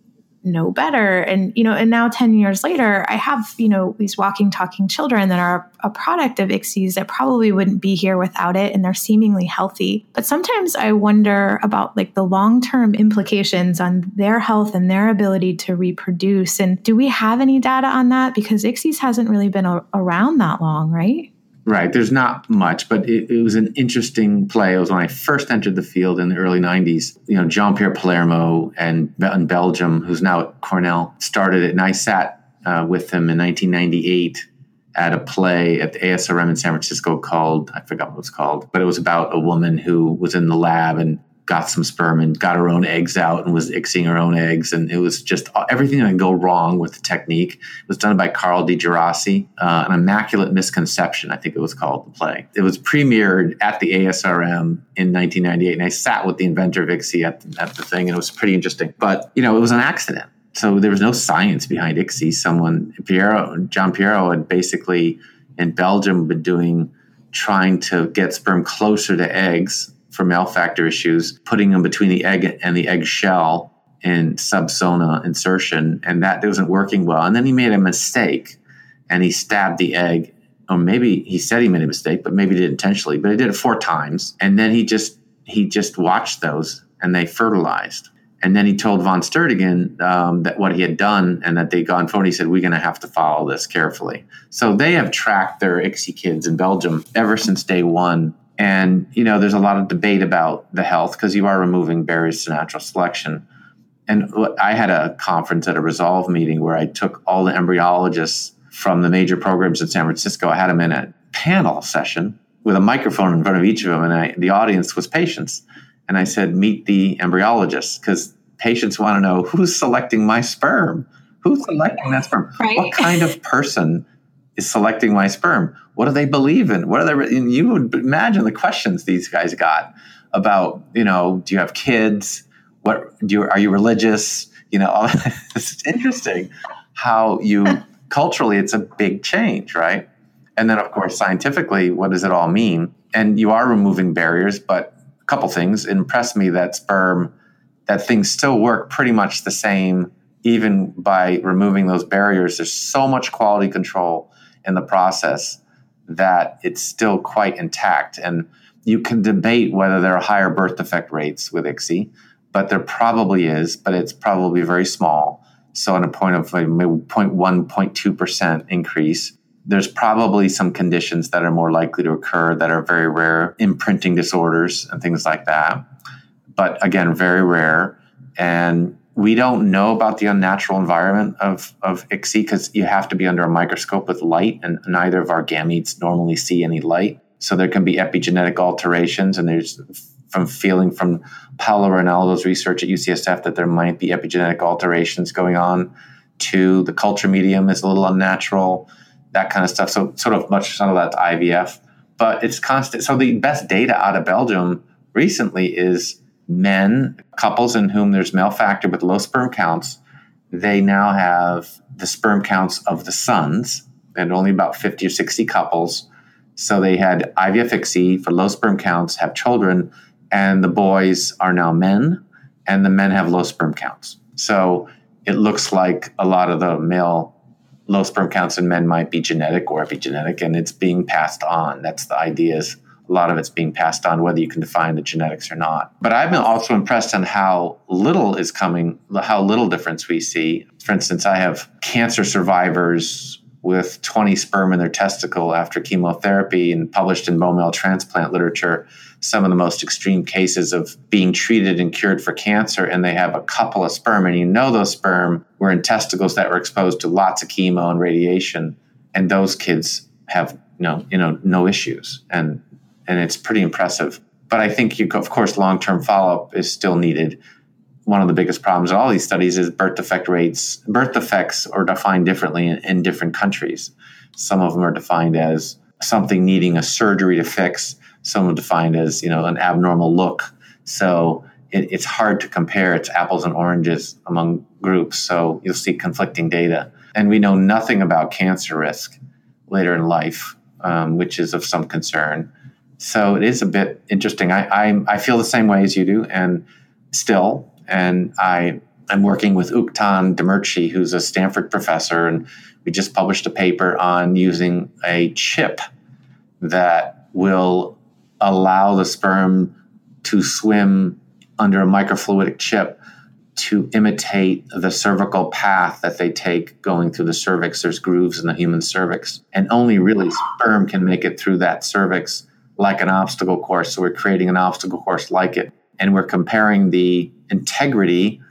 know better. And you know and now 10 years later i have you know these walking talking children that are a product of ICSIs that probably wouldn't be here without it and they're seemingly healthy. But sometimes i wonder about like the long-term implications on their health and their ability to reproduce. And do we have any data on that? Because ICSIs hasn't really been a- around that long right Right. There's not much, but it, it, was an interesting play. It was when I first entered the field in the early 90s. You know, Gianpiero Palermo and in Belgium, who's now at Cornell, started it. And I sat uh, with him in 1998 at a play at the ASRM in San Francisco called, I forgot what it was called, but it was about a woman who was in the lab and got some sperm and got her own eggs out and was ixing her own eggs. And it was just everything that could go wrong with the technique. Was done by Carl Djerassi, uh, An Immaculate Misconception, I think it was called the play. It was premiered at the ASRM in 1998. And I sat with the inventor ICSI at, at the thing, and it was pretty interesting. But, you know, it was an accident. So there was no science behind ICSI. Someone, Piero, Gianpiero had basically in Belgium been doing, trying to get sperm closer to eggs for male factor issues, putting them between the egg and the egg shell in subzonal insertion, and that wasn't working well. And then he made a mistake and he stabbed the egg, or maybe he said he made a mistake, but maybe he did intentionally, but he did it four times. And then he just he just watched those and they fertilized. And then he told Van Steirteghem um, that what he had done and that they'd gone forward. He said, We're going to have to follow this carefully. So they have tracked their ICSI kids in Belgium ever since day one and, you know, there's a lot of debate about the health because you are removing barriers to natural selection. And I had a conference at a Resolve meeting where I took all the embryologists from the major programs in San Francisco. I had them in a panel session with a microphone in front of each of them, and I, the audience was patients. And I said, Meet the embryologists because patients want to know who's selecting my sperm? Who's selecting that sperm? Right. What kind of person is selecting my sperm? What do they believe in? What are they? You would imagine the questions these guys got about, you know, do you have kids? What do you, are you religious? You know, all, it's interesting how you culturally it's a big change, right? And then, of course, scientifically, what does it all mean? And you are removing barriers, but a couple things impress me that sperm, that things still work pretty much the same, even by removing those barriers. There's so much quality control in the process that it's still quite intact. And you can debate whether there are higher birth defect rates with ICSI, but there probably is, but it's probably very small. So, on a point of maybe 0.1, 0.2% increase, there's probably some conditions that are more likely to occur that are very rare, imprinting disorders and things like that. But again, very rare. And we don't know about the unnatural environment of, of ICSI because you have to be under a microscope with light, and neither of our gametes normally see any light. So there can be epigenetic alterations, and there's from feeling from Paolo Rinaudo's research at UCSF that there might be epigenetic alterations going on. To the culture medium is a little unnatural that kind of stuff. So sort of much some of that IVF, but it's constant. So the best data out of Belgium recently is men, couples in whom there's male factor with low sperm counts. They now have the sperm counts of the sons, and only about 50 or 60 couples. So they had IVF ICSI for low sperm counts, have children, and the boys are now men, and the men have low sperm counts. So it looks like a lot of the male low sperm counts in men might be genetic or epigenetic, and it's being passed on. That's the idea is a lot of it's being passed on, whether you can define the genetics or not. But I've been also impressed on how little is coming, how little difference we see. For instance, I have cancer survivors with 20 sperm in their testicle after chemotherapy and published in bone marrow transplant literature some of the most extreme cases of being treated and cured for cancer, and they have a couple of sperm, and you know those sperm were in testicles that were exposed to lots of chemo and radiation, and those kids have know you know no issues, and and it's pretty impressive. But I think you, of course, long term follow up is still needed. One of the biggest problems in all these studies is birth defect rates. Birth defects are defined differently in, in different countries. Some of them are defined as something needing a surgery to fix some are defined as you know an abnormal look. So it, it's hard to compare. It's apples and oranges among groups. So you'll see conflicting data, and we know nothing about cancer risk later in life, um, which is of some concern. So it is a bit interesting. I, I I feel the same way as you do, and still, and I am working with Utkan Demirci, who's a Stanford professor, and we just published a paper on using a chip that will allow the sperm to swim under a microfluidic chip to imitate the cervical path that they take going through the cervix. There's grooves in the human cervix, and only really sperm can make it through that cervix like an obstacle course. So we're creating an obstacle course like it, and we're comparing the integrity,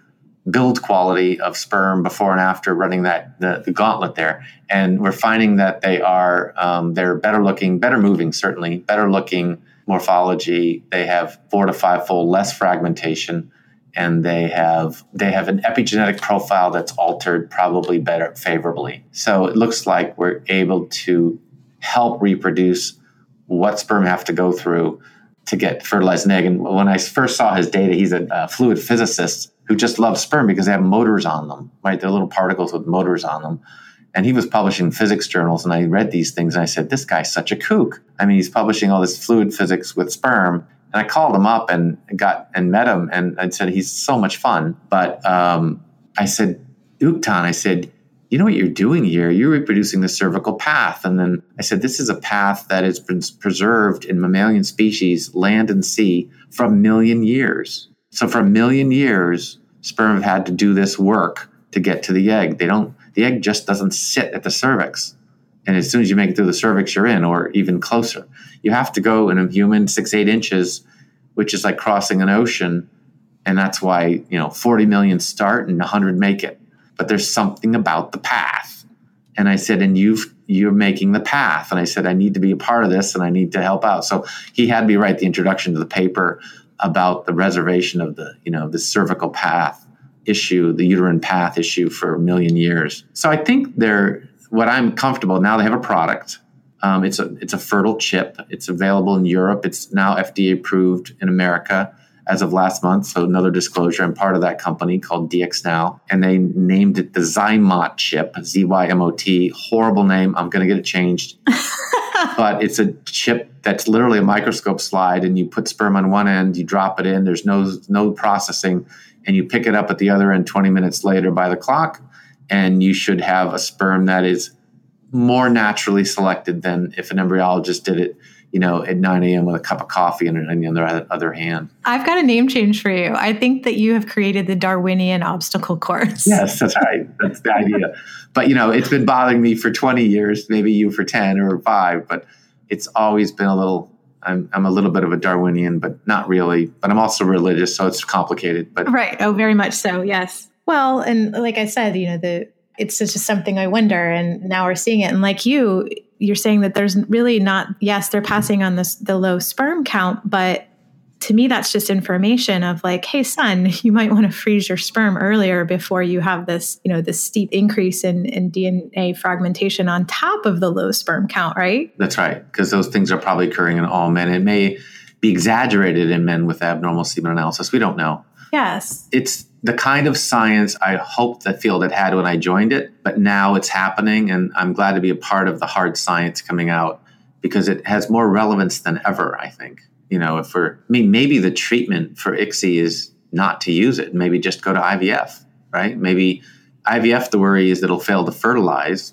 build quality of sperm before and after running that the, the gauntlet there, and we're finding that they are um, they're better looking, better moving, certainly better looking morphology. They have four to five fold less fragmentation, and they have they have an epigenetic profile that's altered probably better favorably. So it looks like we're able to help reproduce what sperm have to go through to get fertilized an egg. And when I first saw his data, he's a, a fluid physicist who just loves sperm because they have motors on them, right? They're little particles with motors on them and he was publishing physics journals and i read these things and i said this guy's such a kook i mean he's publishing all this fluid physics with sperm and i called him up and got and met him and i said he's so much fun but um, i said Utkan i said you know what you're doing here you're reproducing the cervical path and then i said this is a path that has been preserved in mammalian species land and sea for a million years so for a million years sperm have had to do this work to get to the egg they don't the egg just doesn't sit at the cervix. And as soon as you make it through the cervix, you're in, or even closer. You have to go in a human six, eight inches, which is like crossing an ocean. And that's why, you know, 40 million start and 100 make it. But there's something about the path. And I said, and you've you're making the path. And I said, I need to be a part of this and I need to help out. So he had me write the introduction to the paper about the reservation of the, you know, the cervical path issue, the uterine path issue for a million years. So I think they're what I'm comfortable now. They have a product. Um, it's a it's a fertile chip. It's available in Europe. It's now FDA approved in America as of last month. So another disclosure, I'm part of that company called DxNow, and they named it the Zymot chip, Z-Y-M-O-T. Horrible name. I'm going to get it changed. but it's a chip that's literally a microscope slide, and you put sperm on one end, you drop it in. There's no no processing, and you pick it up at the other end 20 minutes later by the clock, and you should have a sperm that is more naturally selected than if an embryologist did it you know, at 9 a.m. with a cup of coffee in, on the other, other hand. I've got a name change for you. I think that you have created the Darwinian obstacle course. Yes, that's right. That's the idea. But, you know, it's been bothering me for 20 years, maybe you for 10 or five, but it's always been a little, I'm, I'm a little bit of a Darwinian, but not really. But I'm also religious, so it's complicated. But Right. Oh, very much so. Yes. Well, and like I said, you know, the, it's just something I wonder. And now we're seeing it. And like you, you're saying that there's really not yes they're passing on this the low sperm count but to me that's just information of like hey son you might want to freeze your sperm earlier before you have this you know this steep increase in, in dna fragmentation on top of the low sperm count right that's right because those things are probably occurring in all men it may be exaggerated in men with abnormal semen analysis we don't know yes it's the kind of science I hoped the field had had when I joined it, but now it's happening, and I'm glad to be a part of the hard science coming out because it has more relevance than ever. I think you know, if we're, I mean, maybe the treatment for ICSI is not to use it, maybe just go to IVF, right? Maybe IVF. The worry is that it'll fail to fertilize,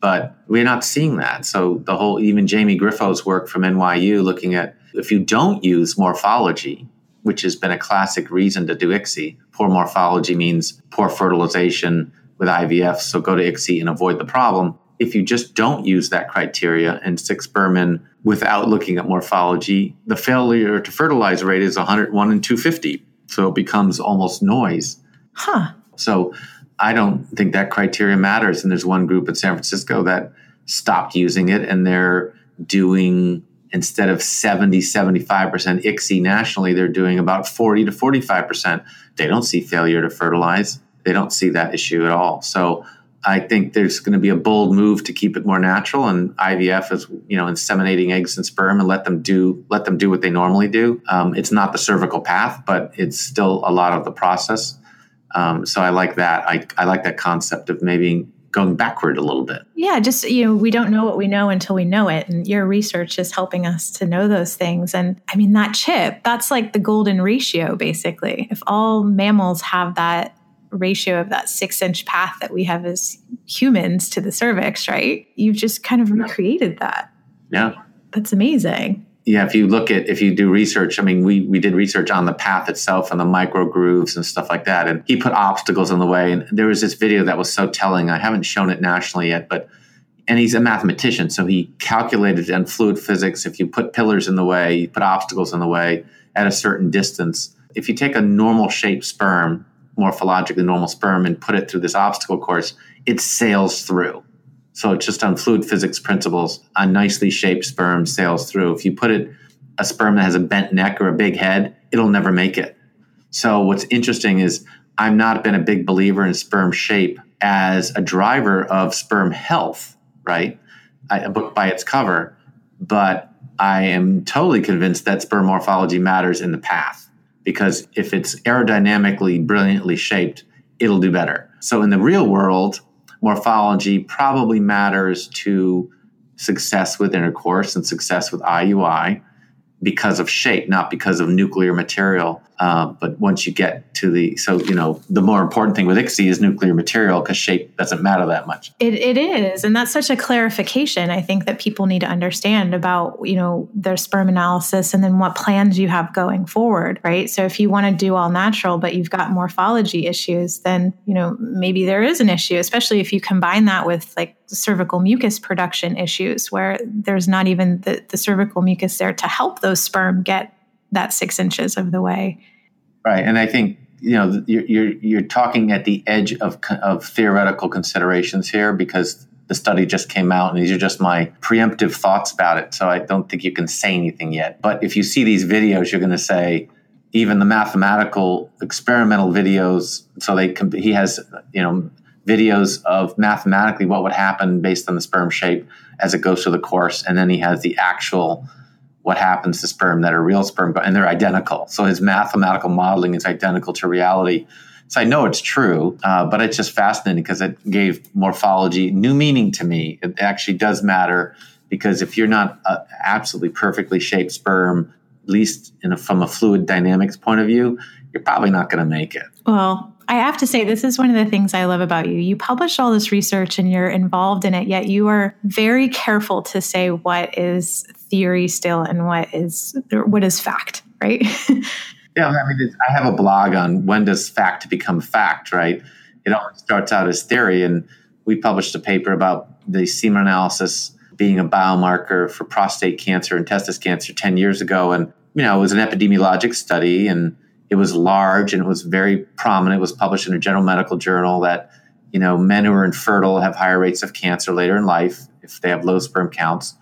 but we're not seeing that. So the whole, even Jamie Grifo's work from NYU, looking at if you don't use morphology which has been a classic reason to do ICSI. Poor morphology means poor fertilization with IVF, so go to ICSI and avoid the problem. If you just don't use that criteria and six sperm in without looking at morphology, the failure to fertilize rate is 101 and 250. So it becomes almost noise. Huh. So I don't think that criteria matters. And there's one group in San Francisco that stopped using it and they're doing instead of 70, 75% ICSI nationally, they're doing about 40 to 45%. They don't see failure to fertilize. They don't see that issue at all. So I think there's going to be a bold move to keep it more natural, and IVF is, you know, inseminating eggs and sperm and let them do let them do what they normally do. Um, it's not the cervical path, but it's still a lot of the process. Um, so I like that. I, I like that concept of maybe going backward a little bit. Yeah, just you know, we don't know what we know until we know it, and your research is helping us to know those things. And I mean, that chip, that's like the golden ratio, basically. If all mammals have that ratio of that six inch path that we have as humans to the cervix, right? You've just kind of recreated that. Yeah. That's amazing yeah, if you look at if you do research, I mean, we we did research on the path itself and the micro grooves and stuff like that, and he put obstacles in the way. And there was this video that was so telling. I haven't shown it nationally yet, but and he's a mathematician, so he calculated in fluid physics if you put pillars in the way, you put obstacles in the way at a certain distance. If you take a normal shaped sperm, morphologically normal sperm, and put it through this obstacle course, it sails through so it's just on fluid physics principles, a nicely shaped sperm sails through. If you put it a sperm that has a bent neck or a big head, it'll never make it. So what's interesting is I've not been a big believer in sperm shape as a driver of sperm health, right? a book by its cover, but I am totally convinced that sperm morphology matters in the path because if it's aerodynamically brilliantly shaped, it'll do better. So in the real world, morphology probably matters to success with intercourse and success with IUI because of shape, not because of nuclear material. Uh, but once you get to the, so, you know, the more important thing with ICSI is nuclear material because shape doesn't matter that much. It, it is. And that's such a clarification, I think, that people need to understand about, you know, their sperm analysis and then what plans you have going forward, right? So if you want to do all natural, but you've got morphology issues, then, you know, maybe there is an issue, especially if you combine that with like cervical mucus production issues where there's not even the, the cervical mucus there to help those sperm get that six inches of the way. Right, and I think you know you're you're, you're talking at the edge of of theoretical considerations here because the study just came out, and these are just my preemptive thoughts about it. So I don't think you can say anything yet. But if you see these videos, you're going to say, even the mathematical experimental videos. So they can, he has, you know, videos of mathematically what would happen based on the sperm shape as it goes through the course, and then he has the actual what happens to sperm that are real sperm, and they're identical. So his mathematical modeling is identical to reality. So I know it's true, uh, but it's just fascinating because it gave morphology new meaning to me. It actually does matter because if you're not a absolutely perfectly shaped sperm, at least a, from a fluid dynamics point of view, you're probably not going to make it. Well, I have to say, this is one of the things I love about you. You publish all this research and you're involved in it, yet you are very careful to say what is theory still and what is what is fact, right? Yeah, I mean, I have a blog on when does fact become fact, right? It always starts out as theory, and we published a paper about the semen analysis being a biomarker for prostate cancer and testis cancer 10 years ago. And, you know, it was an epidemiologic study and it was large and it was very prominent. It was published in a general medical journal that, you know, men who are infertile have higher rates of cancer later in life if they have low sperm counts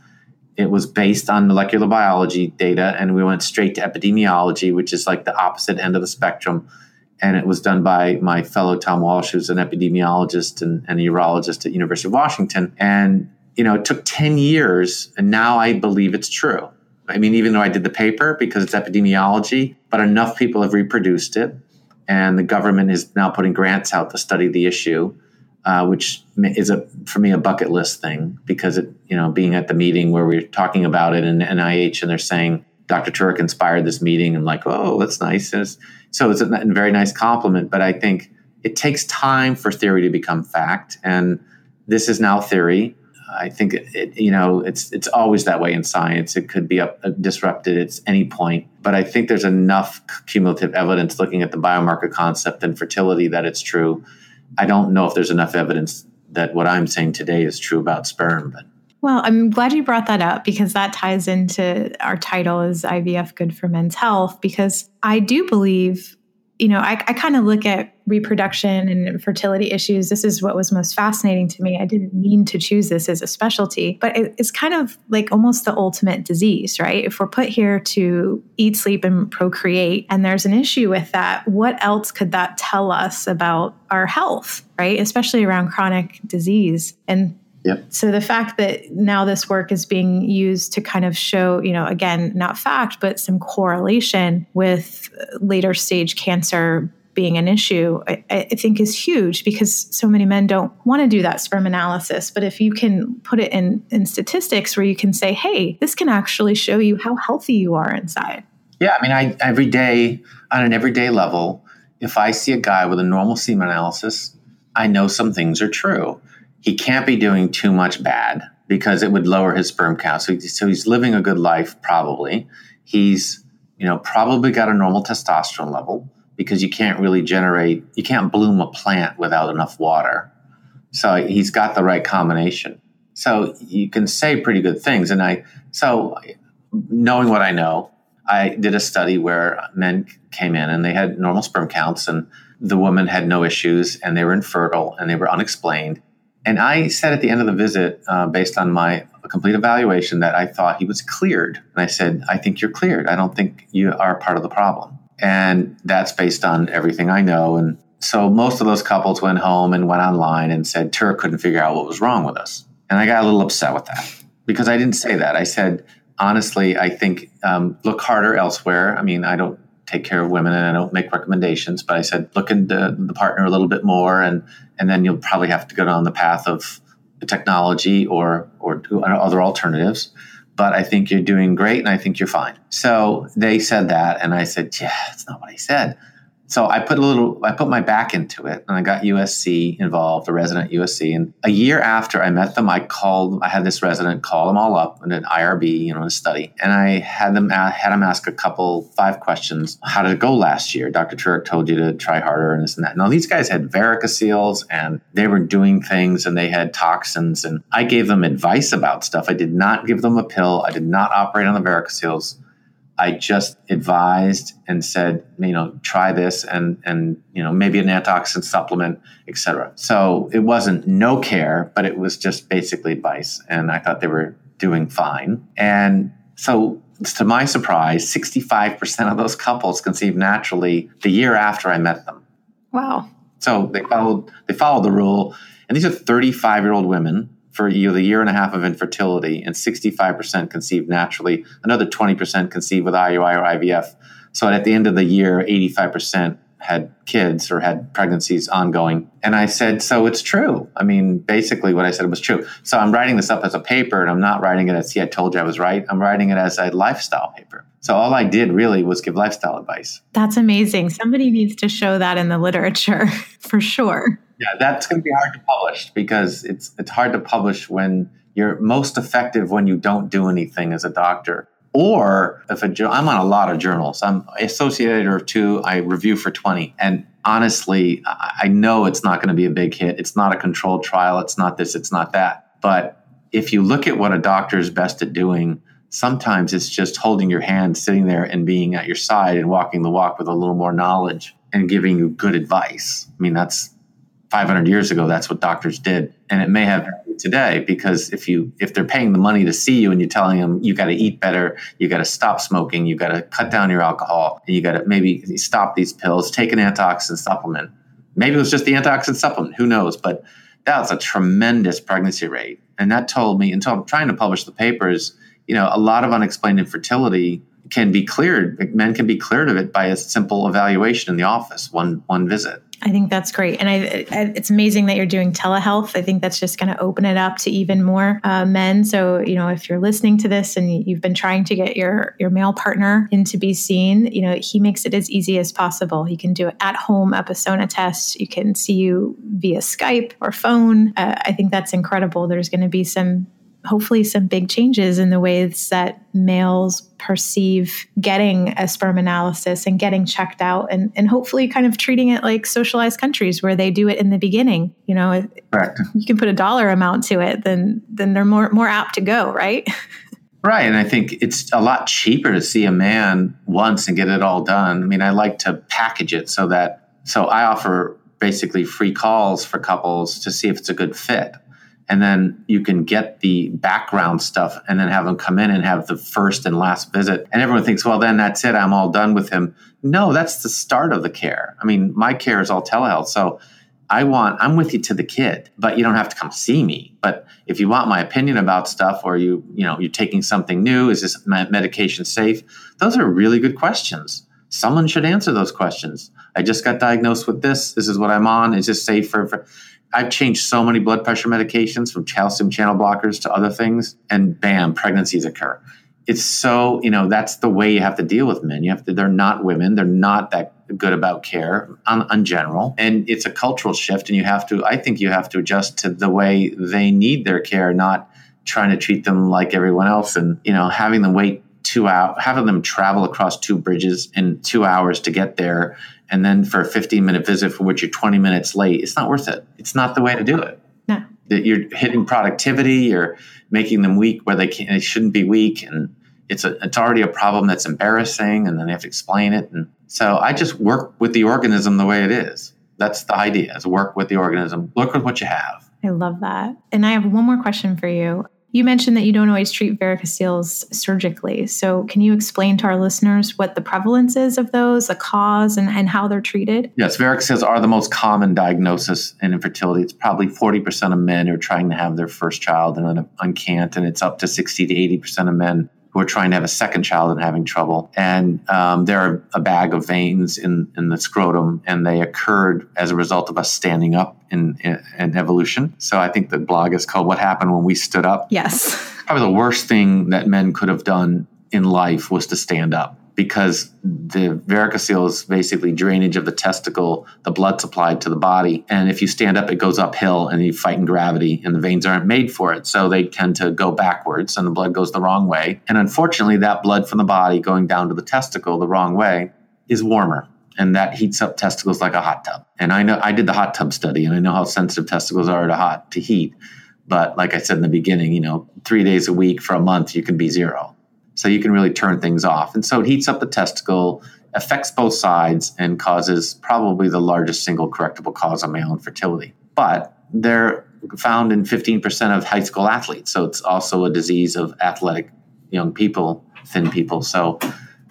it was based on molecular biology data, and we went straight to epidemiology, which is like the opposite end of the spectrum. And it was done by my fellow Tom Walsh, who's an epidemiologist and, and a urologist at University of Washington. And you know, it took ten years, and now I believe it's true. I mean, even though I did the paper because it's epidemiology, but enough people have reproduced it, and the government is now putting grants out to study the issue uh, which is a for me a bucket list thing because it you know being at the meeting where we are talking about it in NIH and they're saying Dr. Turek inspired this meeting and like oh that's nice. It's, so it's a very nice compliment but I think it takes time for theory to become fact. And this is now theory I think it, you know it's it's always that way in science. It could be up, uh, disrupted at any point, but I think there's enough cumulative evidence looking at the biomarker concept and fertility that it's true. I don't know if there's enough evidence that what I'm saying today is true about sperm, but well, I'm glad you brought that up because that ties into our title is IVF good for men's health because I do believe you know, I, I kind of look at reproduction and fertility issues. This is what was most fascinating to me. I didn't mean to choose this as a specialty, but it, it's kind of like almost the ultimate disease, right? If we're put here to eat, sleep, and procreate, and there's an issue with that, what else could that tell us about our health, right? Especially around chronic disease. And Yep. So the fact that now this work is being used to kind of show, you know, again, not fact, but some correlation with later stage cancer being an issue, I, I, think is huge because so many men don't want to do that sperm analysis. But if you can put it in, in statistics where you can say, hey, this can actually show you how healthy you are inside. Yeah. I mean, I every day on an everyday level, if I see a guy with a normal semen analysis, I know some things are true he can't be doing too much bad because it would lower his sperm count. So, so he's living a good life, probably. He's, you know, probably got a normal testosterone level because you can't really generate, you can't bloom a plant without enough water. So he's got the right combination. So you can say pretty good things. And I, so knowing what I know, I did a study where men came in and they had normal sperm counts and the woman had no issues and they were infertile and they were unexplained and I said at the end of the visit, uh, based on my complete evaluation, that I thought he was cleared. And I said, I think you're cleared. I don't think you are part of the problem. And that's based on everything I know. And so most of those couples went home and went online and said, Turek couldn't figure out what was wrong with us. And I got a little upset with that because I didn't say that. I said, honestly, I think um, look harder elsewhere. I mean, I don't take care of women and I don't make recommendations, but I said look into the partner a little bit more and and then you'll probably have to go down the path of technology or or other alternatives. But I think you're doing great and I think you're fine. So they said that and I said, Yeah, that's not what I said. So I put a little, I put my back into it and I got USC involved, a resident USC. And a year after I met them, I called, I had this resident call them all up in an IRB, you know, a study. And I had them, had them ask a couple, five questions. How did it go last year? Dr. Turek told you to try harder and this and that. Now, these guys had varicoceles and they were doing things and they had toxins. And I gave them advice about stuff. I did not give them a pill. I did not operate on the varicoceles I just advised and said, you know, try this and and you know maybe an antioxidant supplement, etc. So it wasn't no care, but it was just basically advice, and I thought they were doing fine. And so, to my surprise, sixty-five percent of those couples conceived naturally the year after I met them. Wow! So they followed they followed the rule, and these are thirty-five-year-old women for you know, the year and a half of infertility, and 65% conceived naturally. Another 20% conceived with IUI or IVF. So at the end of the year, 85% had kids or had pregnancies ongoing. And I said, So it's true. I mean, basically, what I said was true. So I'm writing this up as a paper, and I'm not writing it as, see, I told you I was right. I'm writing it as a lifestyle paper. So all I did really was give lifestyle advice. That's amazing. Somebody needs to show that in the literature for sure. Yeah, that's going to be hard to publish because it's it's hard to publish when you're most effective when you don't do anything as a doctor. Or if a I'm on a lot of journals. I'm associate editor of two. I review for 20. And honestly, I know it's not going to be a big hit. It's not a controlled trial. It's not this. It's not that. But if you look at what a doctor is best at doing, sometimes it's just holding your hand, sitting there, and being at your side and walking the walk with a little more knowledge and giving you good advice. I mean, that's 500 years ago that's what doctors did. And it may have today because if you if they're paying the money to see you and you're telling them you got to eat better you got to stop smoking you got to cut down your alcohol and you got to maybe stop these pills take an antioxidant supplement. Maybe it was just the antioxidant supplement who knows? But that's a tremendous pregnancy rate. And that told me until i'm trying to publish the papers you know a lot of unexplained infertility can be cleared men can be cleared of it by a simple evaluation in the office one one visit I think that's great. And I, it's amazing that you're doing telehealth. I think that's just going to open it up to even more uh, men. So, you know, if you're listening to this and you've been trying to get your, your male partner in to be seen, you know, he makes it as easy as possible. He can do it at home Epasona test. You can see you via Skype or phone. Uh, I think that's incredible. There's going to be some hopefully some big changes in the ways that males perceive getting a sperm analysis and getting checked out and, and hopefully kind of treating it like socialized countries where they do it in the beginning you know Correct. you can put a dollar amount to it then then they're more more apt to go right Right. And I think it's a lot cheaper to see a man once and get it all done. I mean, I like to package it so that, so I offer basically free calls for couples to see if it's a good fit and then you can get the background stuff and then have them come in and have the first and last visit. And everyone thinks well then that's it. I'm all done with him. No that's the start of the care. I mean my care is all telehealth. So i want i'm with you to the kid but you don't have to come see me. But if you want my opinion about stuff or you you know you're taking something new is this medication safe? Those are really good questions. Someone should answer those questions. I just got diagnosed with this. This is what i'm on. Is this safe for, for I've changed so many blood pressure medications from calcium channel blockers to other things, and bam, pregnancies occur. It's so, you know, that's the way you have to deal with men. You have to, they're not women. They're not that good about care on, on general. And it's a cultural shift. And you have to, I think you have to adjust to the way they need their care, not trying to treat them like everyone else and, you know, having them wait two hours, having them travel across two bridges in two hours to get there and then for a 15 minute visit for which you're 20 minutes late, it's not worth it. It's not the way to do it. No. That you're hitting productivity, you're making them weak where they can't, they shouldn't be weak, and it's a, it's already a problem that's embarrassing, and then they have to explain it. And so I just work with the organism the way it is. That's the idea: is work with the organism, work with what you have. I love that. And I have one more question for you. You mentioned that you don't always treat varicoceles surgically. So, can you explain to our listeners what the prevalence is of those, the cause, and, and how they're treated? Yes, varicoceles are the most common diagnosis in infertility. It's probably 40% of men who are trying to have their first child and, and can't, and it's up to 60 to 80% of men who are trying to have a second child and having trouble. And um, there are a bag of veins in, in the scrotum, and they occurred as a result of us standing up in, in, in evolution. So I think the blog is called What Happened When We Stood Up. Yes. Probably the worst thing that men could have done in life was to stand up because the varicocele is basically drainage of the testicle, the blood supplied to the body. And if you stand up, it goes uphill and you fight in gravity, and the veins aren't made for it. So they tend to go backwards and the blood goes the wrong way. And unfortunately, that blood from the body going down to the testicle the wrong way is warmer. And that heats up testicles like a hot tub. And I know I did the hot tub study and I know how sensitive testicles are to hot to heat. But like I said in the beginning, you know, three days a week for a month, you can be zero So you can really turn things off. And so it heats up the testicle, affects both sides, and causes probably the largest single correctable cause of male infertility. But they're found in 15% of high school athletes. So it's also a disease of athletic young people, thin people. So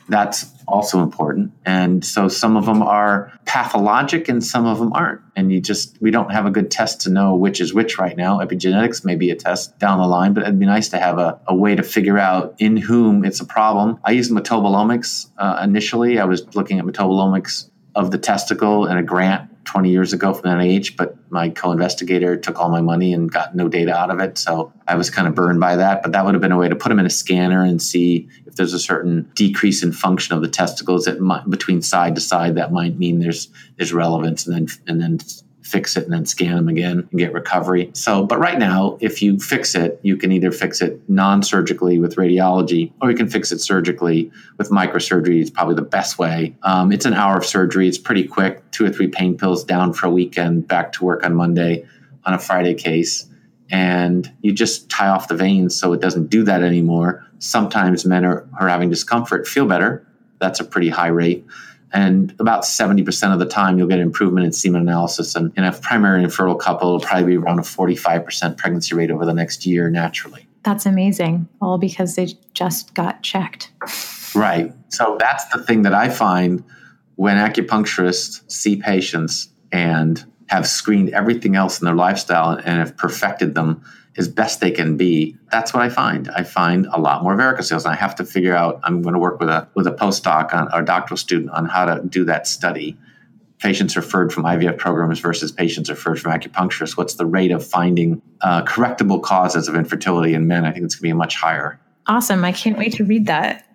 that's also important. And so some of them are pathologic and some of them aren't. And you just, we don't have a good test to know which is which right now. Epigenetics may be a test down the line, but it'd be nice to have a, a way to figure out in whom it's a problem. I used metabolomics uh, initially. I was looking at metabolomics of the testicle in a grant 20 years ago from NIH, but my co-investigator took all my money and got no data out of it. So I was kind of burned by that. But that would have been a way to put them in a scanner and see if there's a certain decrease in function of the testicles that might, between side to side. That might mean there's there's relevance, and then and then fix it and then scan them again and get recovery. So, but right now, if you fix it, you can either fix it non surgically with radiology or you can fix it surgically with microsurgery. It's probably the best way. Um, it's an hour of surgery, it's pretty quick two or three pain pills down for a weekend, back to work on Monday on a Friday case. And you just tie off the veins so it doesn't do that anymore. Sometimes men are, are having discomfort, feel better. That's a pretty high rate and about 70% of the time you'll get improvement in semen analysis. And in a primary infertile couple it'll probably be around a 45% pregnancy rate over the next year naturally. That's amazing all because they just got checked. Right. So that's the thing that i find when acupuncturists see patients and have screened everything else in their lifestyle and have perfected them as best they can be. That's what I find. I find a lot more varicocele, and I have to figure out. I'm going to work with a with a postdoc on, or doctoral student on how to do that study. Patients referred from IVF programs versus patients referred from acupuncturists. What's the rate of finding uh, correctable causes of infertility in men? I think it's going to be much higher. Awesome! I can't wait to read that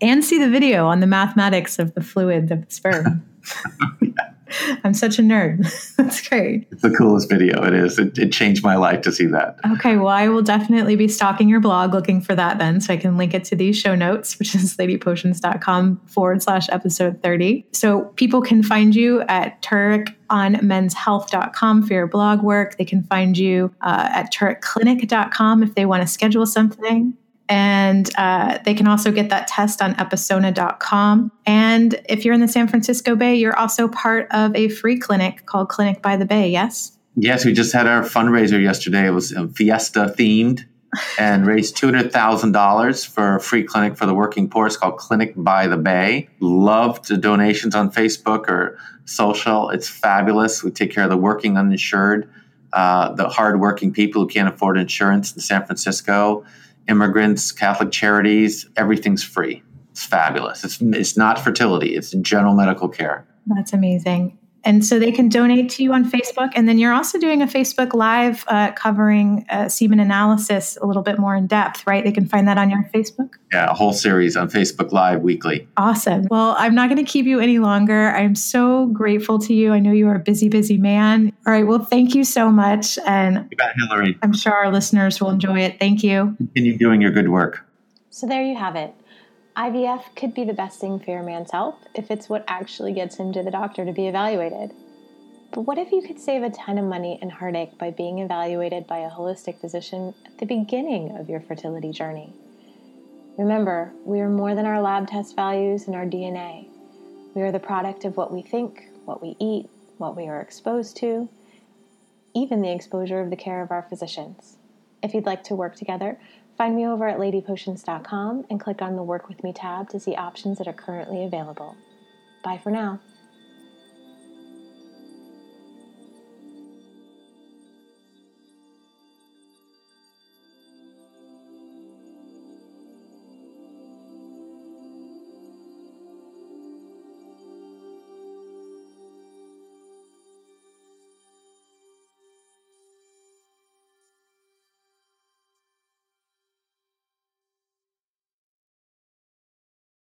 and see the video on the mathematics of the fluid of the sperm. I'm such a nerd. That's great. It's the coolest video. It is. It, it, changed my life to see that. Okay. Well, I will definitely be stalking your blog looking for that then. So I can link it to these show notes, which is ladypotions.com forward slash episode 30. So people can find you at Turek on menshealth.com for your blog work. They can find you uh, at turekclinic.com if they want to schedule something. And uh, they can also get that test on episona.com. And if you're in the San Francisco Bay, you're also part of a free clinic called Clinic by the Bay, yes? Yes, we just had our fundraiser yesterday. It was Fiesta themed and raised $200,000 for a free clinic for the working poor. It's called Clinic by the Bay. Loved the donations on Facebook or social. It's fabulous. We take care of the working uninsured, uh, the hardworking people who can't afford insurance in San Francisco immigrants, Catholic charities, everything's free. It's fabulous. It's, it's not fertility, it's general medical care. That's amazing. And so they can donate to you on Facebook. And then you're also doing a Facebook Live uh, covering uh, semen analysis a little bit more in depth, right? They can find that on your Facebook. Yeah, a whole series on Facebook Live weekly. Awesome. Well, I'm not going to keep you any longer. I'm so grateful to you. I know you are a busy, busy man. All right. Well, thank you so much. And you bet, Hillary. I'm sure our listeners will enjoy it. Thank you. Continue doing your good work. So there you have it. IVF could be the best thing for your man's health if it's what actually gets him to the doctor to be evaluated. But what if you could save a ton of money and heartache by being evaluated by a holistic physician at the beginning of your fertility journey? Remember, we are more than our lab test values and our DNA. We are the product of what we think, what we eat, what we are exposed to, even the exposure of the care of our physicians. If you'd like to work together, Find me over at ladypotions.com and click on the Work With Me tab to see options that are currently available. Bye for now.